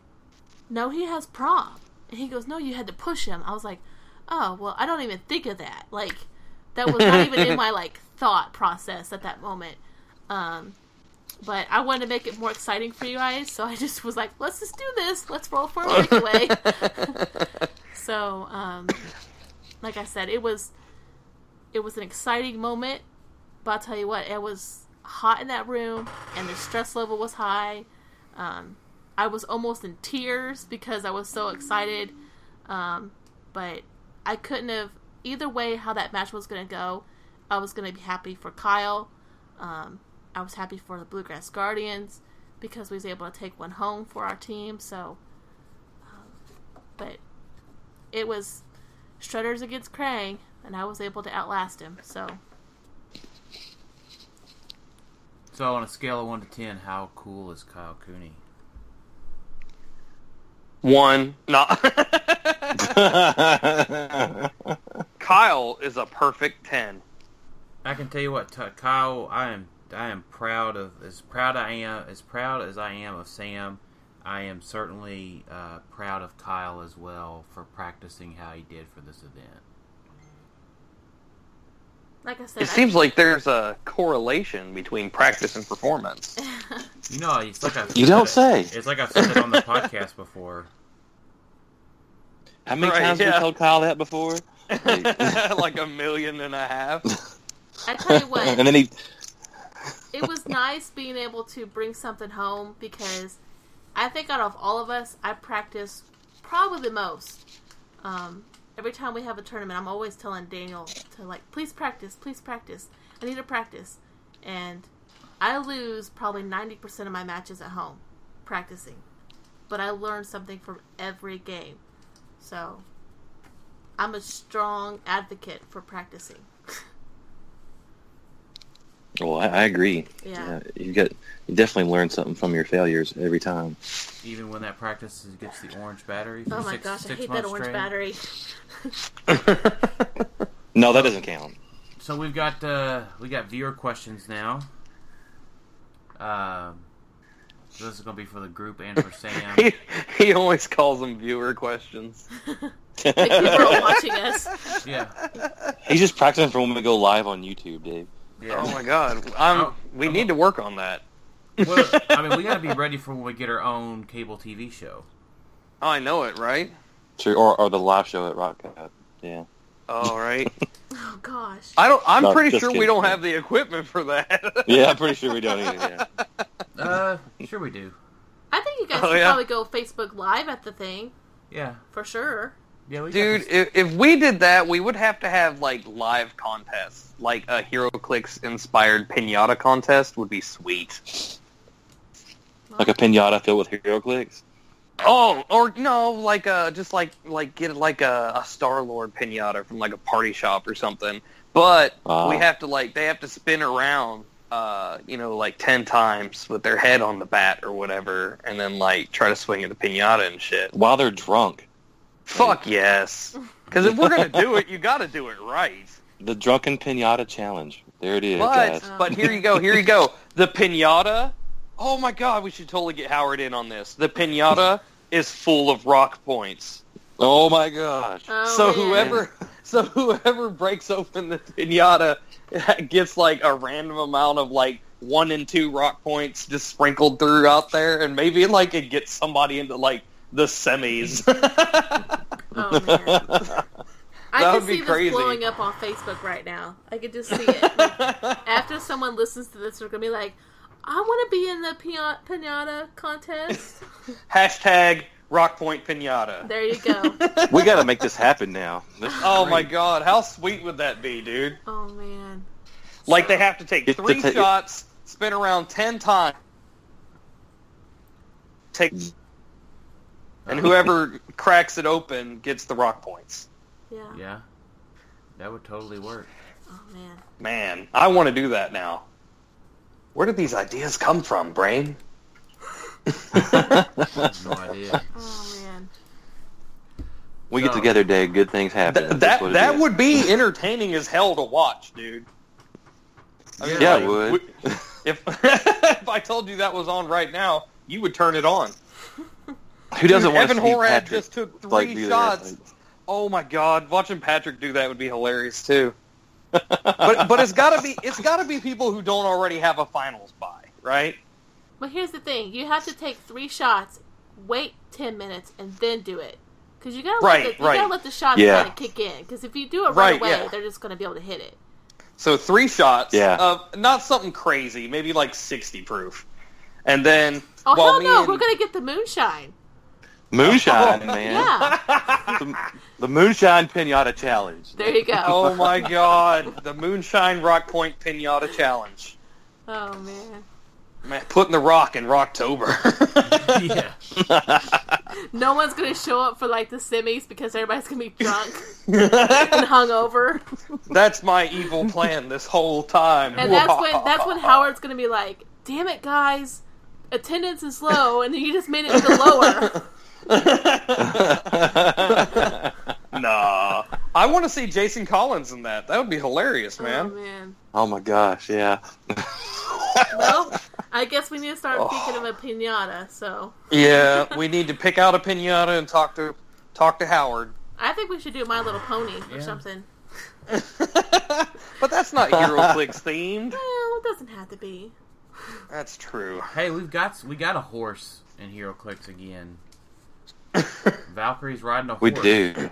no, he has prop. And he goes, no, you had to push him. I was like, oh, well, I don't even think of that. Like, that was not even in my, like, [LAUGHS] thought process at that moment. Um, but I wanted to make it more exciting for you guys, so I just was like, let's just do this. Let's roll for a breakaway. [LAUGHS] so, um, like I said, it was it was an exciting moment. But I'll tell you what, it was hot in that room, and the stress level was high. Um, I was almost in tears because I was so excited. Um, but I couldn't have either way how that match was going to go. I was going to be happy for Kyle. Um, I was happy for the Bluegrass Guardians because we was able to take one home for our team. So, um, but it was Shredders against Krang, and I was able to outlast him. So, So on a scale of one to ten, how cool is Kyle Cooney? One. No. [LAUGHS] [LAUGHS] Kyle is a perfect ten. I can tell you what, T- Kyle, I am I am proud of as proud I am as proud as I am of Sam. I am certainly uh, proud of Kyle as well for practicing how he did for this event. like I said, It I- seems like there's a correlation between practice and performance. [LAUGHS] You know, it's like I've You don't it- say. It's like I've said it on the [LAUGHS] podcast before. How many Right, times have yeah. we told Kyle that before? [LAUGHS] like a million and a half. I tell you what, and then he, it was nice being able to bring something home because I think out of all of us, I practice probably the most. Um, every time we have a tournament, I'm always telling Daniel to like, please practice, please practice. I need to practice, and I lose probably ninety percent of my matches at home practicing, but I learn something from every game. So I'm a strong advocate for practicing. Well, I, I agree. Yeah. you get you definitely learn something from your failures every time. Even when that practice gets the orange battery. For Oh my six, gosh, I hate that orange straight. battery. [LAUGHS] No, that doesn't count. So we've got uh, we got viewer questions now. Um, so this is gonna be for the group and for Sam. [LAUGHS] he, he always calls them viewer questions. [LAUGHS] People are watching us. yeah, He's just practicing for when we go live on YouTube, Dave. Yeah. Oh my god, I'm, Oh, we I'm- need to work on that. well, I mean, we gotta be ready for when we get our own cable TV show. Oh, I know it, right? Sure, or, or the live show at Rock Cut. Yeah. All right. [LAUGHS] Oh gosh. I don't. I'm No, pretty just sure we kidding. don't have the equipment for that. [LAUGHS] Yeah, I'm pretty sure we don't either. Yeah. Uh, sure we do. I think you guys Oh, should yeah? probably go Facebook Live at the thing Yeah, for sure. Yeah, we Dude, if, if we did that, we would have to have like live contests, like a HeroClix inspired pinata contest would be sweet. Like a pinata filled with HeroClix. Oh, or no, like uh, just like like get like a, a Star Lord pinata from like a party shop or something. But Ah. we have to like they have to spin around, uh, you know, like ten times with their head on the bat or whatever, and then like try to swing at the pinata and shit. While they're drunk. Fuck yes, [LAUGHS] because if we're gonna do it, you got to do it right. The drunken pinata challenge. There it is, But guys. but here you go, here you go. [LAUGHS] The pinata. Oh my god, we should totally get Howard in on this. The pinata is full of rock points. Oh my gosh. Oh, so man. whoever [LAUGHS] so whoever breaks open the pinata gets like a random amount of like one and two rock points just sprinkled throughout there and maybe like it gets somebody into like the semis. [LAUGHS] Oh man. [LAUGHS] I That can would be see crazy. this blowing up on Facebook right now. I could just see it. Like, [LAUGHS] after someone listens to this, they're gonna be like, "I want to be in the pina- pinata contest." Hashtag rock point pinata. There you go. we got to make this happen now. This is Oh my god, how sweet would that be, dude? Oh man. Like they have to take It's the three ta- shots, spin around ten times, take mm. And whoever cracks it open gets the rock points. Yeah. Yeah, that would totally work. Oh man. Man, I want to do that now. Where did these ideas come from, brain? [LAUGHS] No idea. Oh man. We get together, Dave. Good things happen. Th- That's that what that is. would be entertaining as hell to watch, dude. I mean, Yeah, like, it would. [LAUGHS] If [LAUGHS] if I told you that was on right now, you would turn it on. Who doesn't Dude, want Evan to see Horad Patrick just took three like, do that? shots. Oh my god, watching Patrick do that would be hilarious too. [LAUGHS] but but it's gotta be it's gotta be people who don't already have a finals buy, right? But here's the thing: you have to take three shots, wait ten minutes, and then do it. Because you gotta Right, let the, you right. gotta let the shots Yeah. kind of kick in. Because if you do it right, Right, away, yeah. they're just gonna be able to hit it. So three shots Yeah. of not something crazy, maybe like sixty proof. And then Oh hell no! and- We're gonna get the moonshine. Moonshine, [LAUGHS] Oh, man. Yeah. The, the Moonshine Pinata Challenge. there you go. Oh my god, the Moonshine Rock Point Pinata Challenge. Oh man. Man, putting the rock in Rocktober. [LAUGHS] yeah. No one's gonna show up for like the semis because everybody's gonna be drunk [LAUGHS] and hungover. That's my evil plan this whole time. And that's when that's when Howard's gonna be like, "Damn it, guys, attendance is low," and then you just made it even lower. Nah. I want to see Jason Collins in that. That would be hilarious, Oh man. man. oh my gosh, yeah. Well, I guess we need to start oh. thinking of a pinata. So Yeah, we need to pick out a pinata and talk to talk to Howard. I think we should do My Little Pony or Yeah. something. [LAUGHS] but that's not HeroClix themed. [LAUGHS] Well, it doesn't have to be. That's true. Hey, we've got we got a horse in HeroClix again. [LAUGHS] Valkyrie's riding a horse. We do.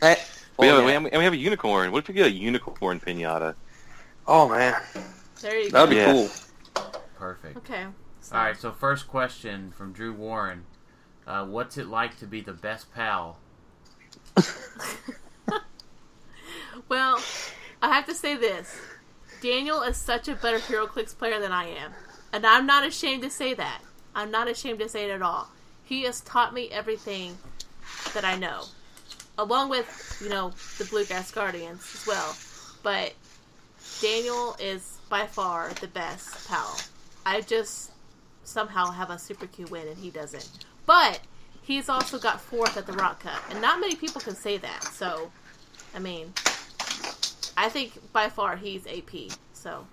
Hey, We, oh, have, we, yeah. have, and we have a unicorn. What if we get a unicorn pinata? Oh, man, There you that go. would be Yeah. cool. Perfect. Okay. So, All right. So first question from Drew Warren: uh, What's it like to be the best pal? [LAUGHS] Well, I have to say this: Daniel is such a better HeroClix player than I am, and I'm not ashamed to say that. I'm not ashamed to say it at all. He has taught me everything that I know, along with you know the Bluegrass Guardians as well. But Daniel is by far the best pal. I just somehow have a super Q win and he doesn't. But he's also got fourth at the Rock Cup, and not many people can say that. So, I mean, I think by far he's AP. So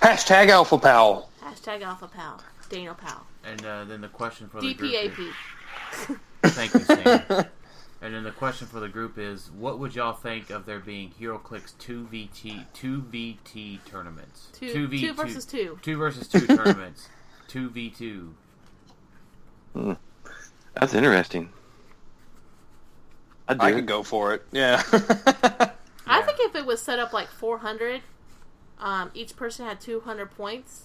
Hashtag Alpha Pal. hashtag Alpha Pal, Daniel Pal, And uh, then the question for the group. DPAP. Is, thank you, Sam. [LAUGHS] and then the question for the group is: What would y'all think of there being HeroClix two VT two VT tournaments? Two, V two versus two. Two versus two tournaments. [LAUGHS] Two v two. That's interesting. I'd do I it. could go for it. Yeah. [LAUGHS] I think if it was set up like 400, um, each person had 200 points,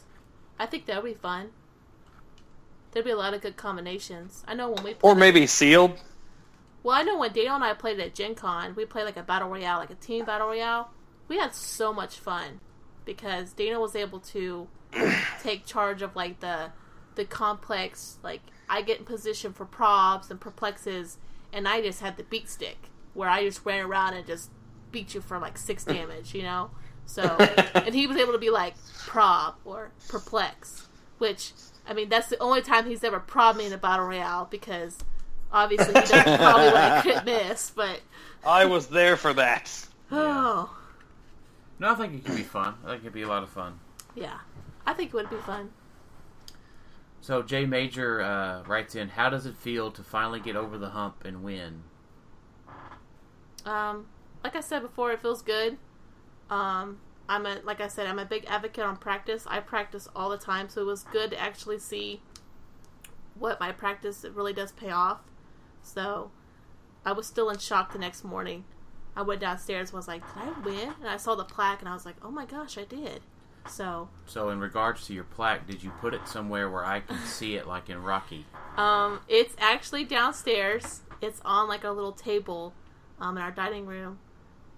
I think that would be fun. There'd be a lot of good combinations. I know when we or maybe sealed. well, I know when Daniel and I played at Gen Con, we played like a battle royale, like a team battle royale. We had so much fun because Daniel was able to [CLEARS THROAT] take charge of like the the complex. Like I get in position for probs and perplexes, and I just had the beat stick where I just ran around and just beat you for like six [CLEARS THROAT] damage, you know. So [LAUGHS] and he was able to be like prob or perplex, which I mean that's the only time he's ever prob me in a battle royale because obviously he doesn't probably when I crit [LAUGHS] miss, but I was there for that. [SIGHS] oh No, I think it could be fun. I think it'd be a lot of fun. yeah, I think it would be fun. So Jay Major uh, writes in: How does it feel to finally get over the hump and win? Um, like I said before, it feels good. Um, I'm a like I said, I'm a big advocate on practice. I practice all the time, so it was good to actually see what my practice really does pay off. So I was still in shock the next morning. I went downstairs and was like, Did I win? And I saw the plaque and I was like, Oh my gosh, I did. So So, in regards to your plaque, did you put it somewhere where I can see it, like in Rocky? Um, it's actually downstairs. It's on like a little table, um, in our dining room.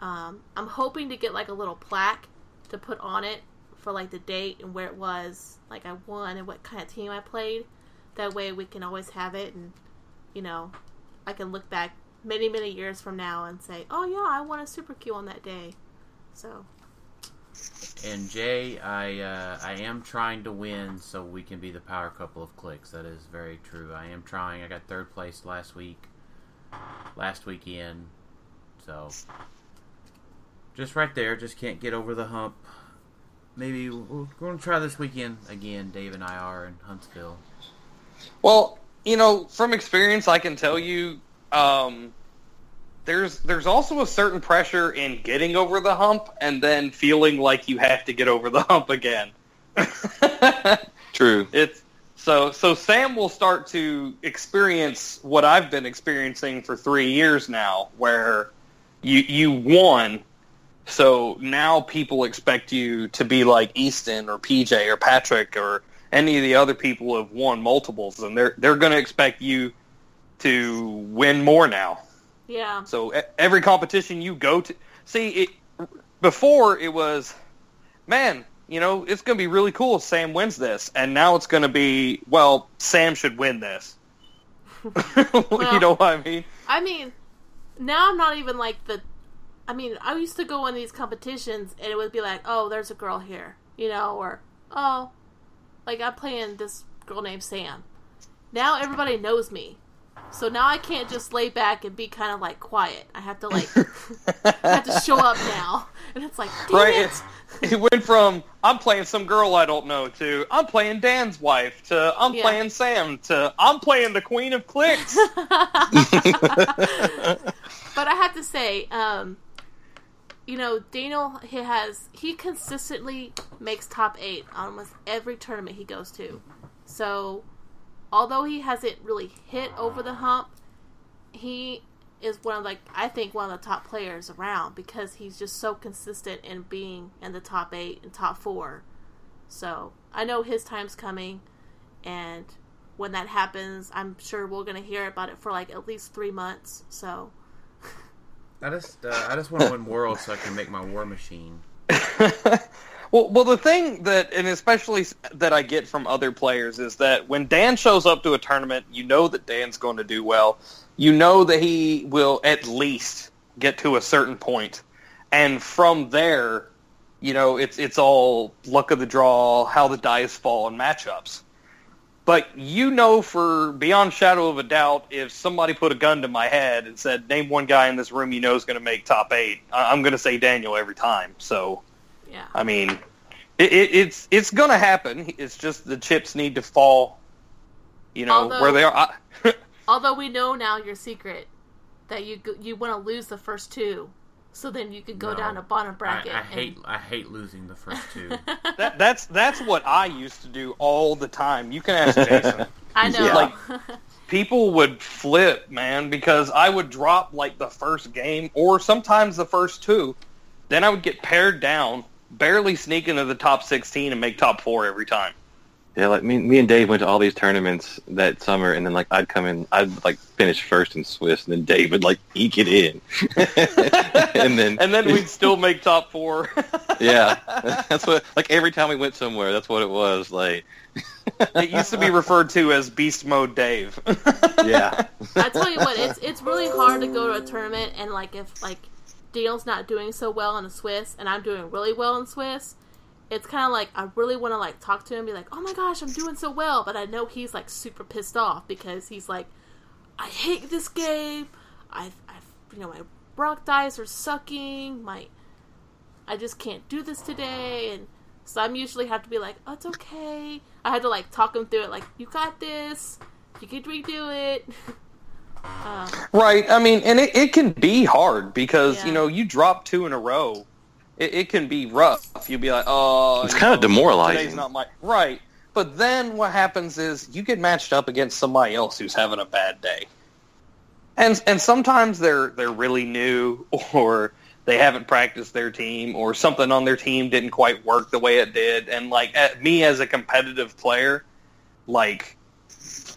Um, I'm hoping to get like a little plaque to put on it for like the date and where it was, like I won and what kind of team I played. That way we can always have it and you know, I can look back many many years from now and say, oh yeah, I won a super Q on that day. So And Jay, I uh, I am trying to win so we can be the power couple of clicks. That is very true. I am trying. I got third place last week, last weekend. So just right there, just can't get over the hump. Maybe we're going to try this weekend again. Dave and I are in Huntsville. Well, you know, from experience, I can tell you, um, there's there's also a certain pressure in getting over the hump and then feeling like you have to get over the hump again. [LAUGHS] True. it's so so Sam will start to experience what I've been experiencing for three years now, where you you won. So now people expect you to be like Easton or PJ or Patrick or any of the other people who have won multiples, and they're they're going to expect you to win more now. yeah, So every competition you go to, see it before it was, man, you know, it's going to be really cool if Sam wins this, and now it's going to be, well, Sam should win this. [LAUGHS] [LAUGHS] you know what I mean? I mean, now I'm not even like the. I mean, I used to go in these competitions and it would be like, oh, there's a girl here, you know, or oh, like I'm playing this girl named Sam. Now everybody knows me, so now I can't just lay back and be kind of like quiet. I have to like, I have to show up [LAUGHS] now, and it's like, Right? it. It, it went from I'm playing some girl I don't know to I'm playing Dan's wife to I'm Yeah. playing Sam to I'm playing the Queen of Clicks. [LAUGHS] But I have to say, um, you know, Daniel he has he consistently makes top eight on almost every tournament he goes to. So, although he hasn't really hit over the hump, he is one of like I think one of the top players around because he's just so consistent in being in the top eight and top four. So I know his time's coming, and when that happens, I'm sure we're gonna hear about it for like at least three months. So. I just uh, I just want to win worlds so I can make my war machine. [LAUGHS] well, well, the thing that, and especially that I get from other players is that when Dan shows up to a tournament, you know that Dan's going to do well. You know that he will at least get to a certain point, and from there, you know it's it's all luck of the draw, how the dice fall, and matchups. But you know for beyond shadow of a doubt, if somebody put a gun to my head and said, "Name one guy in this room you know is going to make top eight, I- I'm going to say Daniel every time. So. Yeah. I mean, it, it, it's it's gonna happen. It's just the chips need to fall, you know, Although- where they are. [LAUGHS] Although we know now your secret that you you want to lose the first two, so then you could go No. down a bottom I, bracket. I and- hate I hate losing the first two. [LAUGHS] that, that's that's what I used to do all the time. You can ask Jason. [LAUGHS] I know. Yeah. Like- [LAUGHS] People would flip, man, because I would drop like the first game or sometimes the first two. Then I would get pared down, barely sneak into the top 16 and make top four every time. Yeah, like me, me and Dave went to all these tournaments that summer, and then like I'd come in, I'd like finish first in Swiss, and then Dave would like eke it in, [LAUGHS] and then [LAUGHS] And then we'd still make top four. [LAUGHS] yeah, that's what like every time we went somewhere, that's what it was like. it used to be referred to as Beast Mode Dave. Yeah, I tell you what, it's it's really hard to go to a tournament and like if like Daniel's not doing so well in the Swiss and I'm doing really well in Swiss, it's kind of like I really want to like talk to him, be like, oh my gosh, I'm doing so well, but I know he's like super pissed off because he's like, I hate this game. I, I you know my rock dice are sucking. My I just can't do this today, and so I'm usually have to be like, oh, it's okay. I had to like talk him through it, like you got this. You can redo it. [LAUGHS] um, Right. I mean, and it, it can be hard because, Yeah. you know, you drop two in a row. It, it can be rough. You'll be like, oh. It's you kinda demoralizing. Today's not my... Right. But then what happens is you get matched up against somebody else who's having a bad day. And and sometimes they're they're really new [LAUGHS] or they haven't practiced their team or something on their team didn't quite work the way it did and like at me as a competitive player like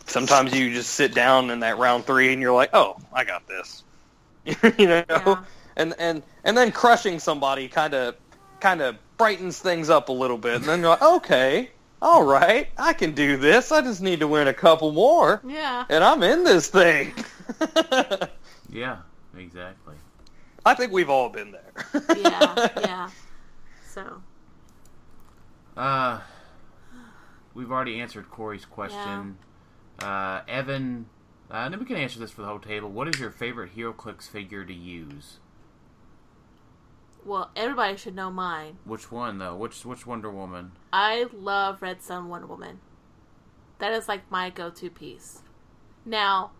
sometimes you just sit down in that round 3 and you're like, "Oh, I got this." [LAUGHS] you know? Yeah. And and and then crushing somebody kind of kind of brightens things up a little bit and then you're like, "Okay, all right, I can do this. I just need to win a couple more, Yeah. and I'm in this thing. [LAUGHS] Yeah, exactly. I think we've all been there. Yeah. Yeah. So. Uh, we've already answered Corey's question. Uh, Evan, uh, and then we can answer this for the whole table. What is your favorite HeroClix figure to use? Well, everybody should know mine. Which one though? Which which Wonder Woman? I love Red Sun Wonder Woman. That is like my go-to piece. Now,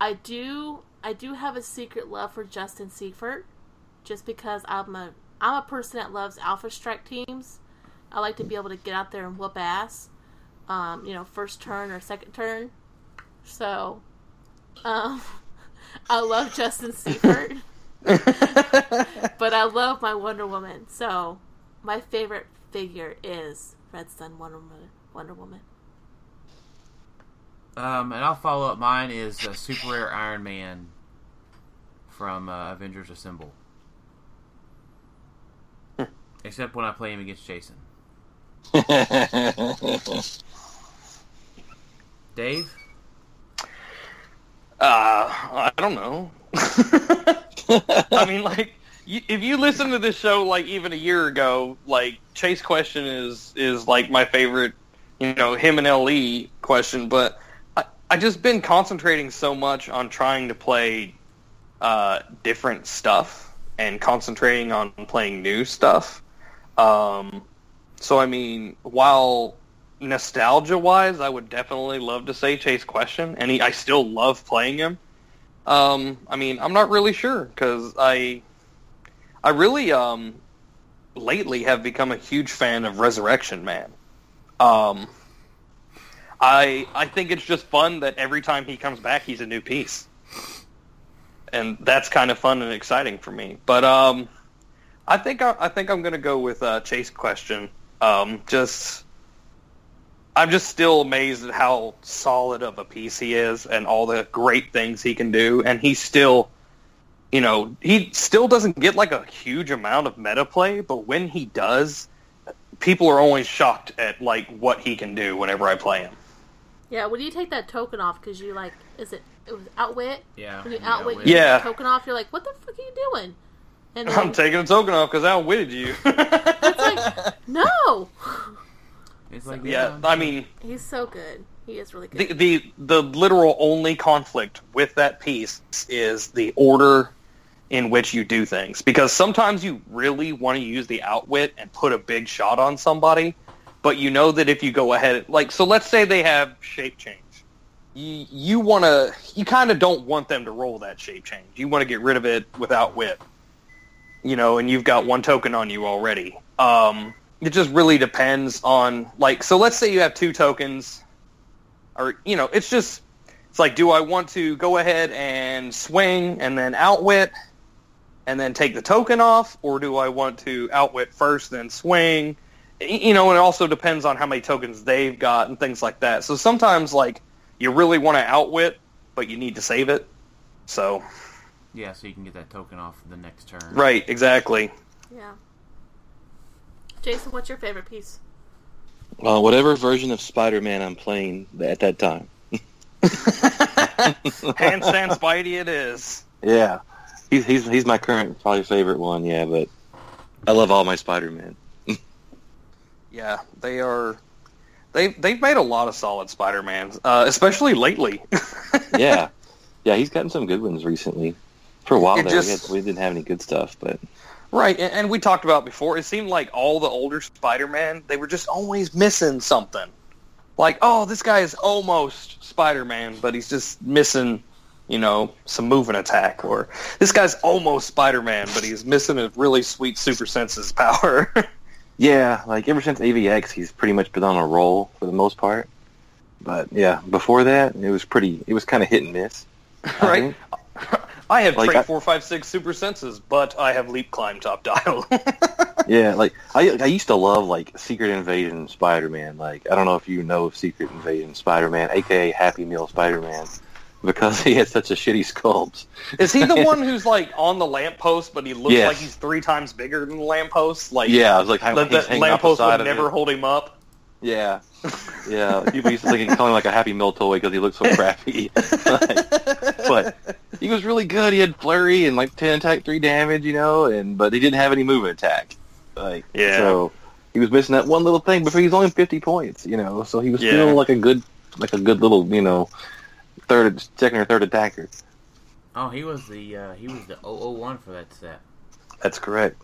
I do I do have a secret love for Justin Seifert, just because I'm a I'm a person that loves Alpha Strike teams. I like to be able to get out there and whoop ass. Um, you know, first turn or second turn. So, um, [LAUGHS] I love Justin Seifert, [LAUGHS] [LAUGHS] but I love my Wonder Woman. So, my favorite figure is Red Sun Wonder Woman. Wonder Woman. Um, and I'll follow up. Mine is uh, Super Rare Iron Man from uh, Avengers Assemble. [LAUGHS] Except when I play him against Jason. [LAUGHS] Dave? Uh, I don't know. [LAUGHS] I mean, like, you, if you listen to this show, like even a year ago, like Chase question is is like my favorite, you know, him and Le question. But I I just been concentrating so much on trying to play uh, different stuff and concentrating on playing new stuff. Um, so I mean, while nostalgia wise, I would definitely love to say Chase Question, and he, I still love playing him. Um, I mean, I'm not really sure because I, I really um, lately have become a huge fan of Resurrection Man. Um, I I think it's just fun that every time he comes back, he's a new piece, and that's kind of fun and exciting for me. But um, I think I, I think I'm gonna go with uh, Chase Question. Um, just I'm just still amazed at how solid of a piece he is and all the great things he can do. And he still, you know, he still doesn't get like a huge amount of meta play, but when he does, people are always shocked at like what he can do whenever I play him. Yeah, when you take that token off, because you like, is it it was outwit? Yeah. When you yeah, outwit, with- you Yeah. take token off. You're like, what the fuck are you doing? And [LAUGHS] then, I'm taking a token off because I outwitted you. It's like [LAUGHS] no, [LAUGHS] It's like, yeah, I mean, he's so good. He is really the, good. the the literal only conflict with that piece is the order in which you do things. Because sometimes you really want to use the outwit and put a big shot on somebody but you know that if you go ahead like so let's say they have shape change. You you want to you kind of don't want them to roll that shape change. You want to get rid of it without wit you know and you've got one token on you already. Um it just really depends on like so let's say you have two tokens or you know, it's just it's like, do I want to go ahead and swing and then outwit and then take the token off, or do I want to outwit first then swing? You know, and it also depends on how many tokens they've got and things like that. So sometimes like you really want to outwit, but you need to save it. So Yeah, so you can get that token off the next turn. right, exactly. yeah. Jason, what's your favorite piece? Well, whatever version of Spider-Man I'm playing at that time. [LAUGHS] Handstand [LAUGHS] Spidey, it is. Yeah, he's he's he's my current probably favorite one. Yeah, but I love all my Spider-Man. [LAUGHS] Yeah, they are. They they've made a lot of solid Spider-Mans, uh, especially lately. Yeah, yeah, he's gotten some good ones recently. For a while It there, just- we, had, we didn't have any good stuff, but Right, and, and we talked about before. It seemed like all the older Spider-Man, they were just always missing something. Like, oh, this guy is almost Spider-Man, but he's just missing, you know, some moving attack. Or this guy's almost Spider-Man, but he's missing a really sweet super senses power. [LAUGHS] yeah, like ever since AVX, he's pretty much been on a roll for the most part. But yeah, before that, it was pretty. It was kind of hit and miss. Right? [LAUGHS] I have Like, trait four, five, six super senses, but I have leap, climb, top [LAUGHS] dial. Yeah, like I I used to love like Secret Invasion Spider-Man. Like I don't know if you know of Secret Invasion Spider-Man, aka Happy Meal Spider-Man, because [LAUGHS] he had such a shitty sculpt. Is he the [LAUGHS] one who's like on the lamppost, but he looks Yes. like he's three times bigger than the lamppost? Like, Yeah, I was like, the, the the lamppost would never it. hold him up. Yeah, yeah. People used to think he call him like a Happy Meal toy because he looked so crappy. but he was really good. He had flurry and like ten attack, three damage, you know, and but he didn't have any movement attack. Like Yeah. so he was missing that one little thing, but he was only fifty points, you know. So he was still like a good, like a good little, you know, third, second or third attacker. Oh, he was the uh, he was the 001 for that set. That's correct.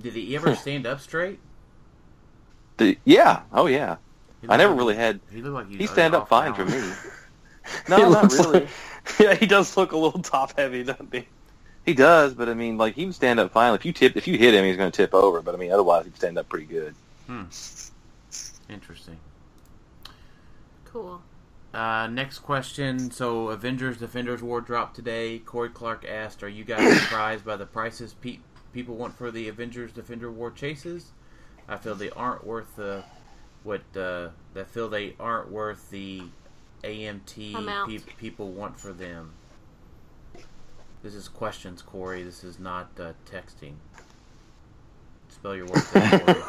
Did he ever stand up straight? The, yeah. Oh yeah. I never like- really had. He looked like He was stand up off fine for me. He No, not really. like- [LAUGHS] yeah, he does look a little top heavy, doesn't he? He does, but I mean, like he would stand up fine. If you tip, if you hit him, he's going to tip over. But I mean, otherwise, he'd stand up pretty good. Hmm. Interesting. Cool. Uh, next question. So, Avengers Defenders War dropped today. Corey Clark asked, "Are you guys [COUGHS] surprised by the prices pe- people want for the Avengers Defender War chases? I feel they aren't worth the what. Uh, I feel they aren't worth the AMT pe- people want for them." This is questions, Corey. This is not uh, texting. Spell your words, Corey.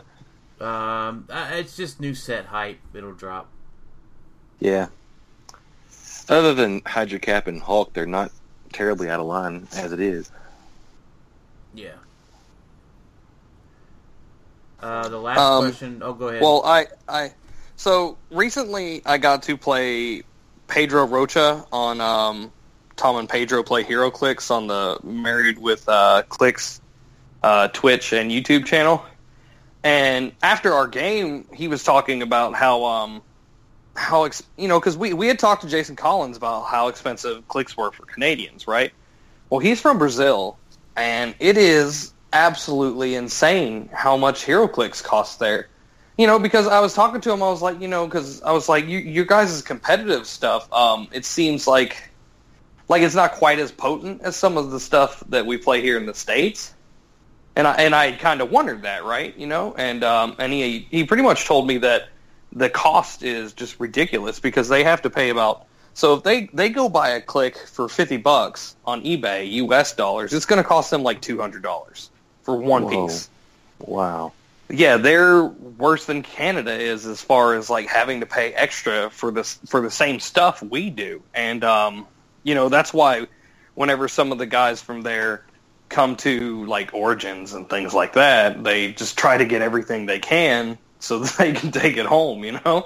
[LAUGHS] Um, it's just new set hype. It'll drop. Yeah. Other than Hydra Cap and Hulk, they're not terribly out of line as it is. Yeah. Uh, the last Um, question. Oh, go ahead. Well, I, I, so recently I got to play Pedro Rocha on um, Tom and Pedro play HeroClix on the Married with uh, Clicks uh, Twitch and YouTube channel. And after our game, he was talking about how um, how ex- you know because we we had talked to Jason Collins about how expensive clicks were for Canadians, right? Well, he's from Brazil, and it is absolutely insane how much HeroClix cost there you know, because I was talking to him, I was like, you know, because I was like, you, your guys' competitive stuff, um, it seems like, like it's not quite as potent as some of the stuff that we play here in the states, and I and I kind of wondered that, right? You know, and um, and he he pretty much told me that the cost is just ridiculous because they have to pay about. So if they, they go buy a click for fifty bucks on eBay, U.S. dollars, it's going to cost them like two hundred dollars for one Whoa. piece Wow. Yeah, they're worse than Canada is as far as like having to pay extra for this for the same stuff we do, and um, you know that's why whenever some of the guys from there come to like Origins and things like that, they just try to get everything they can so that they can take it home. You know.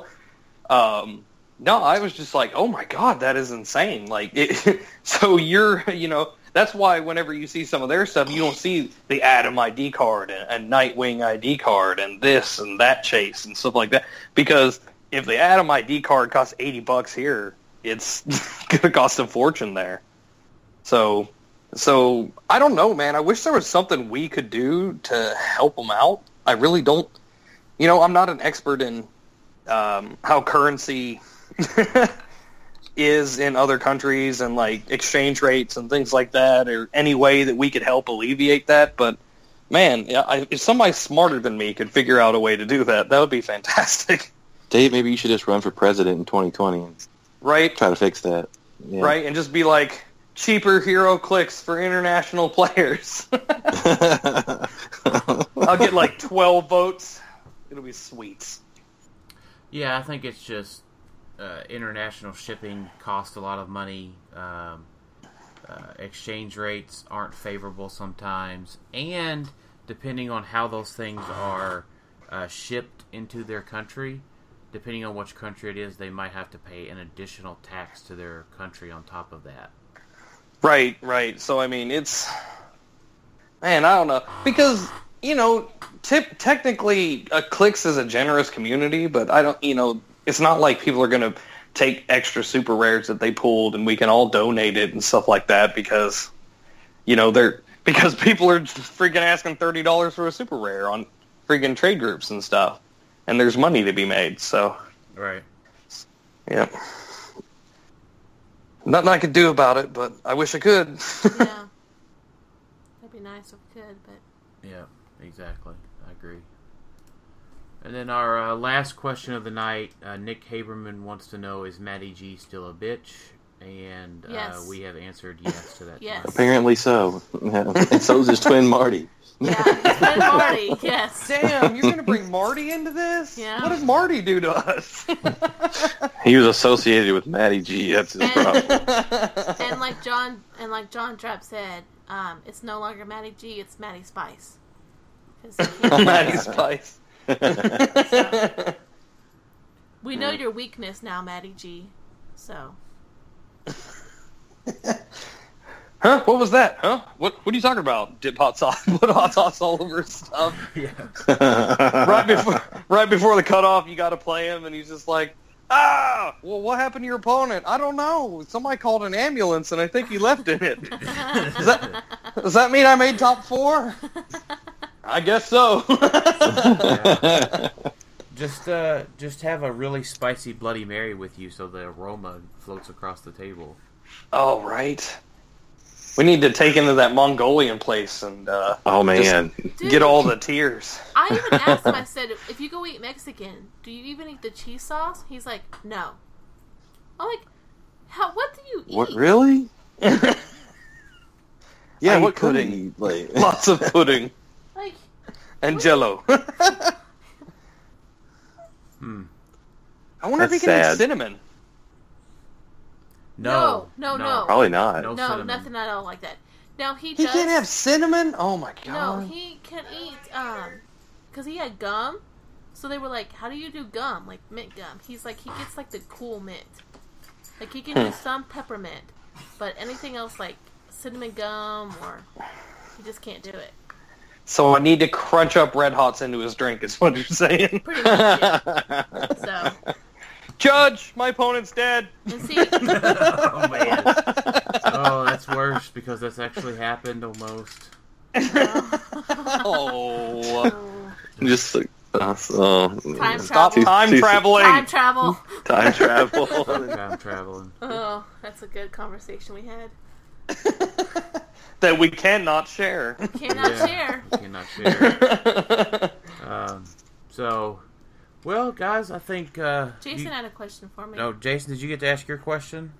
Um, no, I was just like, oh my god, that is insane. Like, it, [LAUGHS] so you're, you know, that's why whenever you see some of their stuff, you don't see the Atom ID card and, and Nightwing ID card and this and that chase and stuff like that. Because if the Atom ID card costs eighty bucks here, it's [LAUGHS] gonna cost a fortune there. So, so I don't know, man. I wish there was something we could do to help them out. I really don't. You know, I'm not an expert in um, how currency [LAUGHS] is in other countries and like exchange rates and things like that, or any way that we could help alleviate that. But man, I, if somebody smarter than me could figure out a way to do that, that would be [LAUGHS] fantastic, Dave, maybe you should just run for president in 2020 and right? try to fix that. Yeah. Right, and just be like cheaper HeroClix for international [LAUGHS] players. [LAUGHS] I'll get like twelve votes. It'll be sweet. Yeah, I think it's just uh, international shipping costs a lot of money. Um, uh, exchange rates aren't favorable sometimes, and depending on how those things are uh, shipped into their country, depending on which country it is, they might have to pay an additional tax to their country on top of that. Right, right. So I mean, it's man, I don't know because you know, tip, technically, clicks is a generous community, but I don't, you know, it's not like people are going to take extra super rares that they pulled and we can all donate it and stuff like that because you know they're [LAUGHS] because people are just freaking asking thirty dollars for a super rare on freaking trade groups and stuff, and there's money to be made. So Right. yeah. Nothing I could do about it, but I wish I could. [LAUGHS] Yeah. That'd be nice if we could, but Yeah, exactly. I agree. And then our uh, last question of the night, uh, Nick Haberman wants to know: Is Matty G still a bitch? and Yes. uh, we have answered yes to that. Yes. Apparently so. [LAUGHS] and so is his twin Marty. Yeah, it's Marty. [LAUGHS] Yes. Damn, you're gonna bring Marty into this? Yeah. What did Marty do to us? [LAUGHS] He was associated with Matty G. That's his And- problem. And like John and like John Trapp said, um, it's no longer Matty G, it's Matty Spice. 'Cause he can't- Matty Spice. [LAUGHS] we know your weakness now, Matty G. So [LAUGHS] Huh? What was that? Huh? What What are you talking about? Dip hot sauce. [LAUGHS] Put hot sauce all over his stuff. right before right before the cutoff, you got to play him, and he's just like, ah. Well, what happened to your opponent? I don't know. Somebody called an ambulance, and I think he left in it. Does that Does that mean I made top four? I guess so. [LAUGHS] [LAUGHS] Just uh, just have a really spicy Bloody Mary with you, so the aroma floats across the table. oh right. We need to take him to that Mongolian place and uh, oh man. Dude, get all the tears. I even asked him. I [LAUGHS] said, if you go eat Mexican, do you even eat the cheese sauce? He's like, no. I'm like, how? What do you eat? What really? Yeah, I what eat could pudding. he like? Lots of pudding Like, and Jello. [LAUGHS] Hmm. I wonder That's if he can sad. eat cinnamon. No, No, no, no. Probably not. No no, nothing at all like that. Now he, He does. can't have cinnamon. Oh my god. No, he can eat um, because he had gum. So they were like, "How do you do gum? Like mint gum?" He's like, he gets like the cool mint. Like he can do some peppermint, but anything else like cinnamon gum or he just can't do it. So I need to crunch up red hots into his drink. Is what you're saying? Pretty much. Yeah. [LAUGHS] So Judge, my opponent's dead. and see, [LAUGHS] oh man. oh, that's worse because that's actually happened almost. Oh, [LAUGHS] Just like, uh, oh, Time stop travel. time traveling. time travel. time travel. Time traveling. Oh, that's a good conversation we had. That we cannot share. [LAUGHS] Cannot Yeah. share. Cannot share. [LAUGHS] Um, so, well, guys, I think. Uh, Jason you- had a question for me. no, Jason, did you get to ask your question?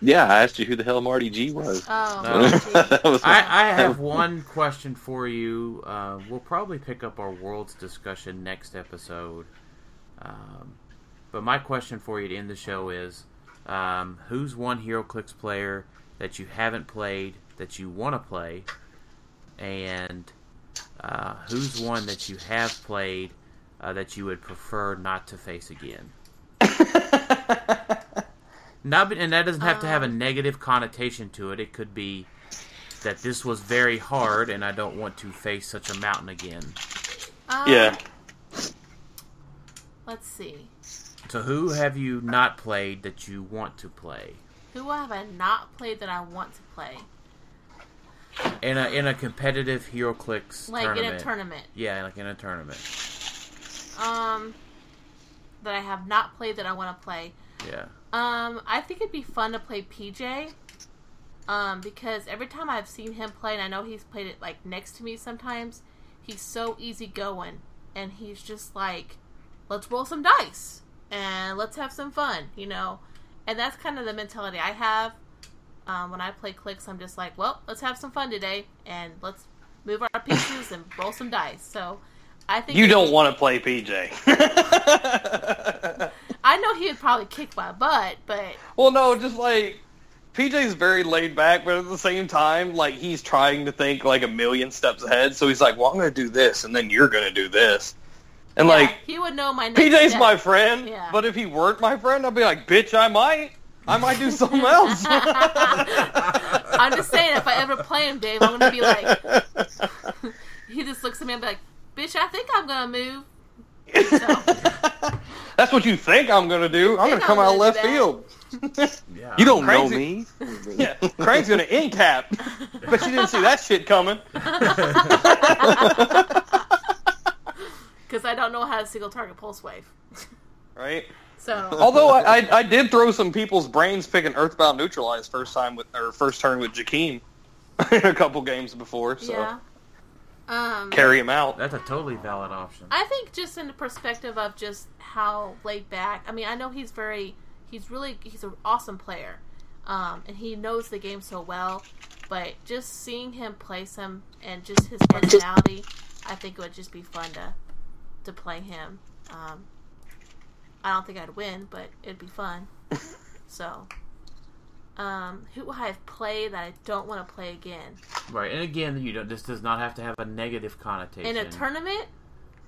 yeah, I asked you who the hell Marty G was. Oh, No. gee. [LAUGHS] That was I, I have one question for you. Uh, we'll probably pick up our worlds discussion next episode. Um, but my question for you to end the show is um, who's one HeroClix player that you haven't played that you want to play? And uh, who's one that you have played uh, that you would prefer not to face again? [LAUGHS] Not, and that doesn't have to have a Um. negative connotation to it. It could be that this was very hard and I don't want to face such a mountain again. Um, yeah. Let's see. So who have you not played that you want to play? Who have I not played that I want to play? In a in a competitive HeroClix Like tournament. in a tournament. Yeah, like in a tournament. Um, that I have not played that I want to play. Yeah. Um, I think it'd be fun to play PJ. Um, because every time I've seen him play, and I know he's played it like next to me sometimes, he's so easygoing, and he's just like, let's roll some dice and let's have some fun, you know. And that's kind of the mentality I have. Um, when I play clicks, I'm just like, well, let's have some fun today, and let's move our pieces and roll some dice. So, I think You don't want to play PJ. [LAUGHS] I know he would probably kick my butt, but well, no, just like PJ's very laid back, but at the same time, like he's trying to think like a million steps ahead. So he's like, "Well, I'm going to do this, and then you're going to do this," and yeah, like he would know my next PJ's step. my friend. Yeah. But if he weren't my friend, I'd be like, "Bitch, I might, I might do something else." [LAUGHS] I'm just saying, if I ever play him, Dave, I'm gonna be like, [LAUGHS] he just looks at me and be like, "Bitch, I think I'm gonna move." So, [LAUGHS] That's what you think I'm going to do. I'm going to come I'm out of left do field. Yeah. you don't know me. Yeah, Craig's going to end cap. But you didn't see that shit coming. because I don't know how to single target pulse wave. Right? So, [LAUGHS] Although I, I, I did throw some people's brains picking Earthbound Neutralize first time with or first turn with Jakeem in [LAUGHS] a couple games before, so yeah. Um, carry him out. That's a totally valid option. I think just in the perspective of just how laid back. I mean, I know he's very, he's really, he's an awesome player. um, and he knows the game so well. But just seeing him play some and just his personality, I think it would just be fun to to play him. Um, I don't think I'd win, but it'd be fun. [LAUGHS] so, um, who I've played that I don't want to play again Right, and again, you don't. This does not have to have a negative connotation. in a tournament.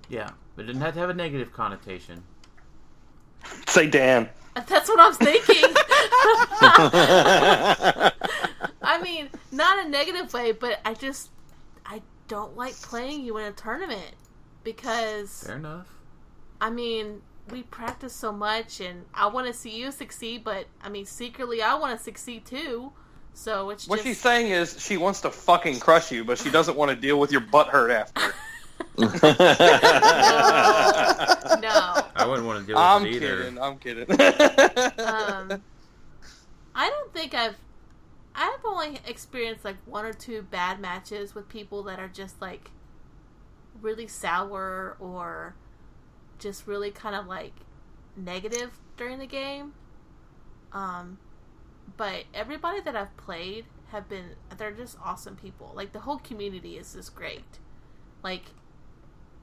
Yeah, but it doesn't have to have a negative connotation. Say Dan. That's what I'm thinking. [LAUGHS] I mean, not a negative way, but I just I don't like playing you in a tournament because Fair enough. I mean we practice so much, and I want to see you succeed, but I mean secretly I want to succeed too. So it's What just she's saying is she wants to fucking crush you, but she doesn't want to deal with your butt hurt after. [LAUGHS] no. I wouldn't want to deal with I'm it either. kidding. I'm kidding. um, I don't think I've I've only experienced like one or two bad matches with people that are just like really sour or just really kind of like negative during the game. Um, but everybody that I've played have been they're just awesome people. Like the whole community is just great. Like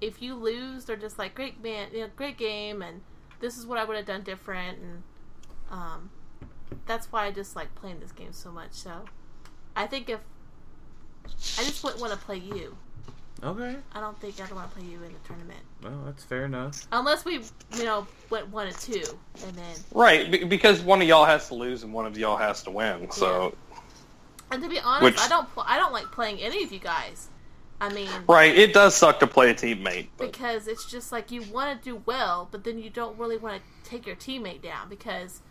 if you lose, they're just like great man, you know, great game, and this is what I would have done different, and um, that's why I just like playing this game so much. So I think if I just wouldn't want to play you, Okay, I don't think I'd want to play you in the tournament well, that's fair enough. unless we, you know, went one and two, and then right, be- because one of y'all has to lose and one of y'all has to win. So, and to be honest, Which- I don't, pl- I don't like playing any of you guys. I mean, right, it does suck to play a teammate. But because it's just like you want to do well, but then you don't really want to take your teammate down because,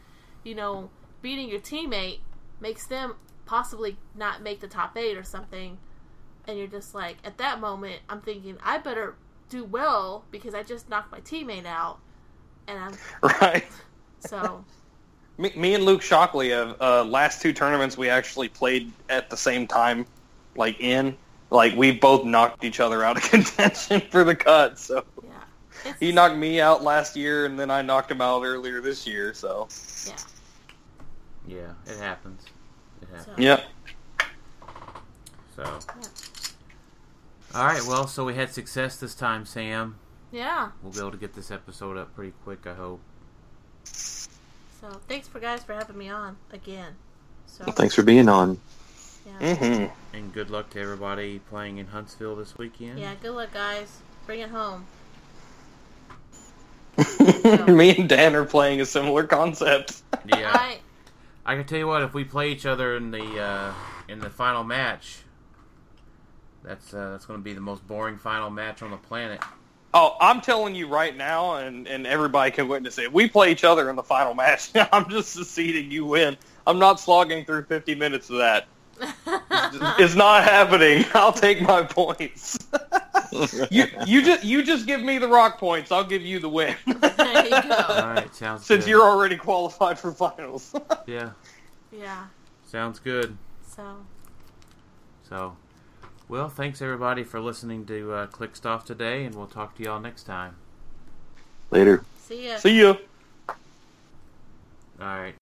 you know, beating your teammate makes them possibly not make the top eight or something. And you're just like, at that moment, I'm thinking, I better do well because I just knocked my teammate out. And I'm, [LAUGHS] right. so, [LAUGHS] Me, me and Luke Shockley have uh, last two tournaments we actually played at the same time, like in like we both knocked each other out of [LAUGHS] contention for the cut. So yeah. It's, he knocked me out last year, and then I knocked him out earlier this year. So yeah. Yeah, it happens. It happens. So, yep. So, all right. Well, so we had success this time, Sam. Yeah. We'll be able to get this episode up pretty quick. I hope. So, thanks for guys for having me on again. So, Thanks for being on. yeah. hmm And good luck to everybody playing in Huntsville this weekend. Yeah, good luck, guys. Bring it home. [LAUGHS] me and Dan are playing a similar concept. Yeah. I I can tell you what. If we play each other in the uh, in the final match, that's uh, that's going to be the most boring final match on the planet. Oh, I'm telling you right now, and, and everybody can witness it. We play each other in the final match. [LAUGHS] I'm just seceding. You win. I'm not slogging through 50 minutes of that. [LAUGHS] It's not happening. [LAUGHS] I'll take my points. you you just you just give me the rock points. I'll give you the win. there you All go. right, sounds Since good. you're already qualified for finals. yeah, Yeah. sounds good. So So, well, thanks everybody for listening to uh, Clickstuff today, and we'll talk to y'all next time. Later. see ya. See ya. All right.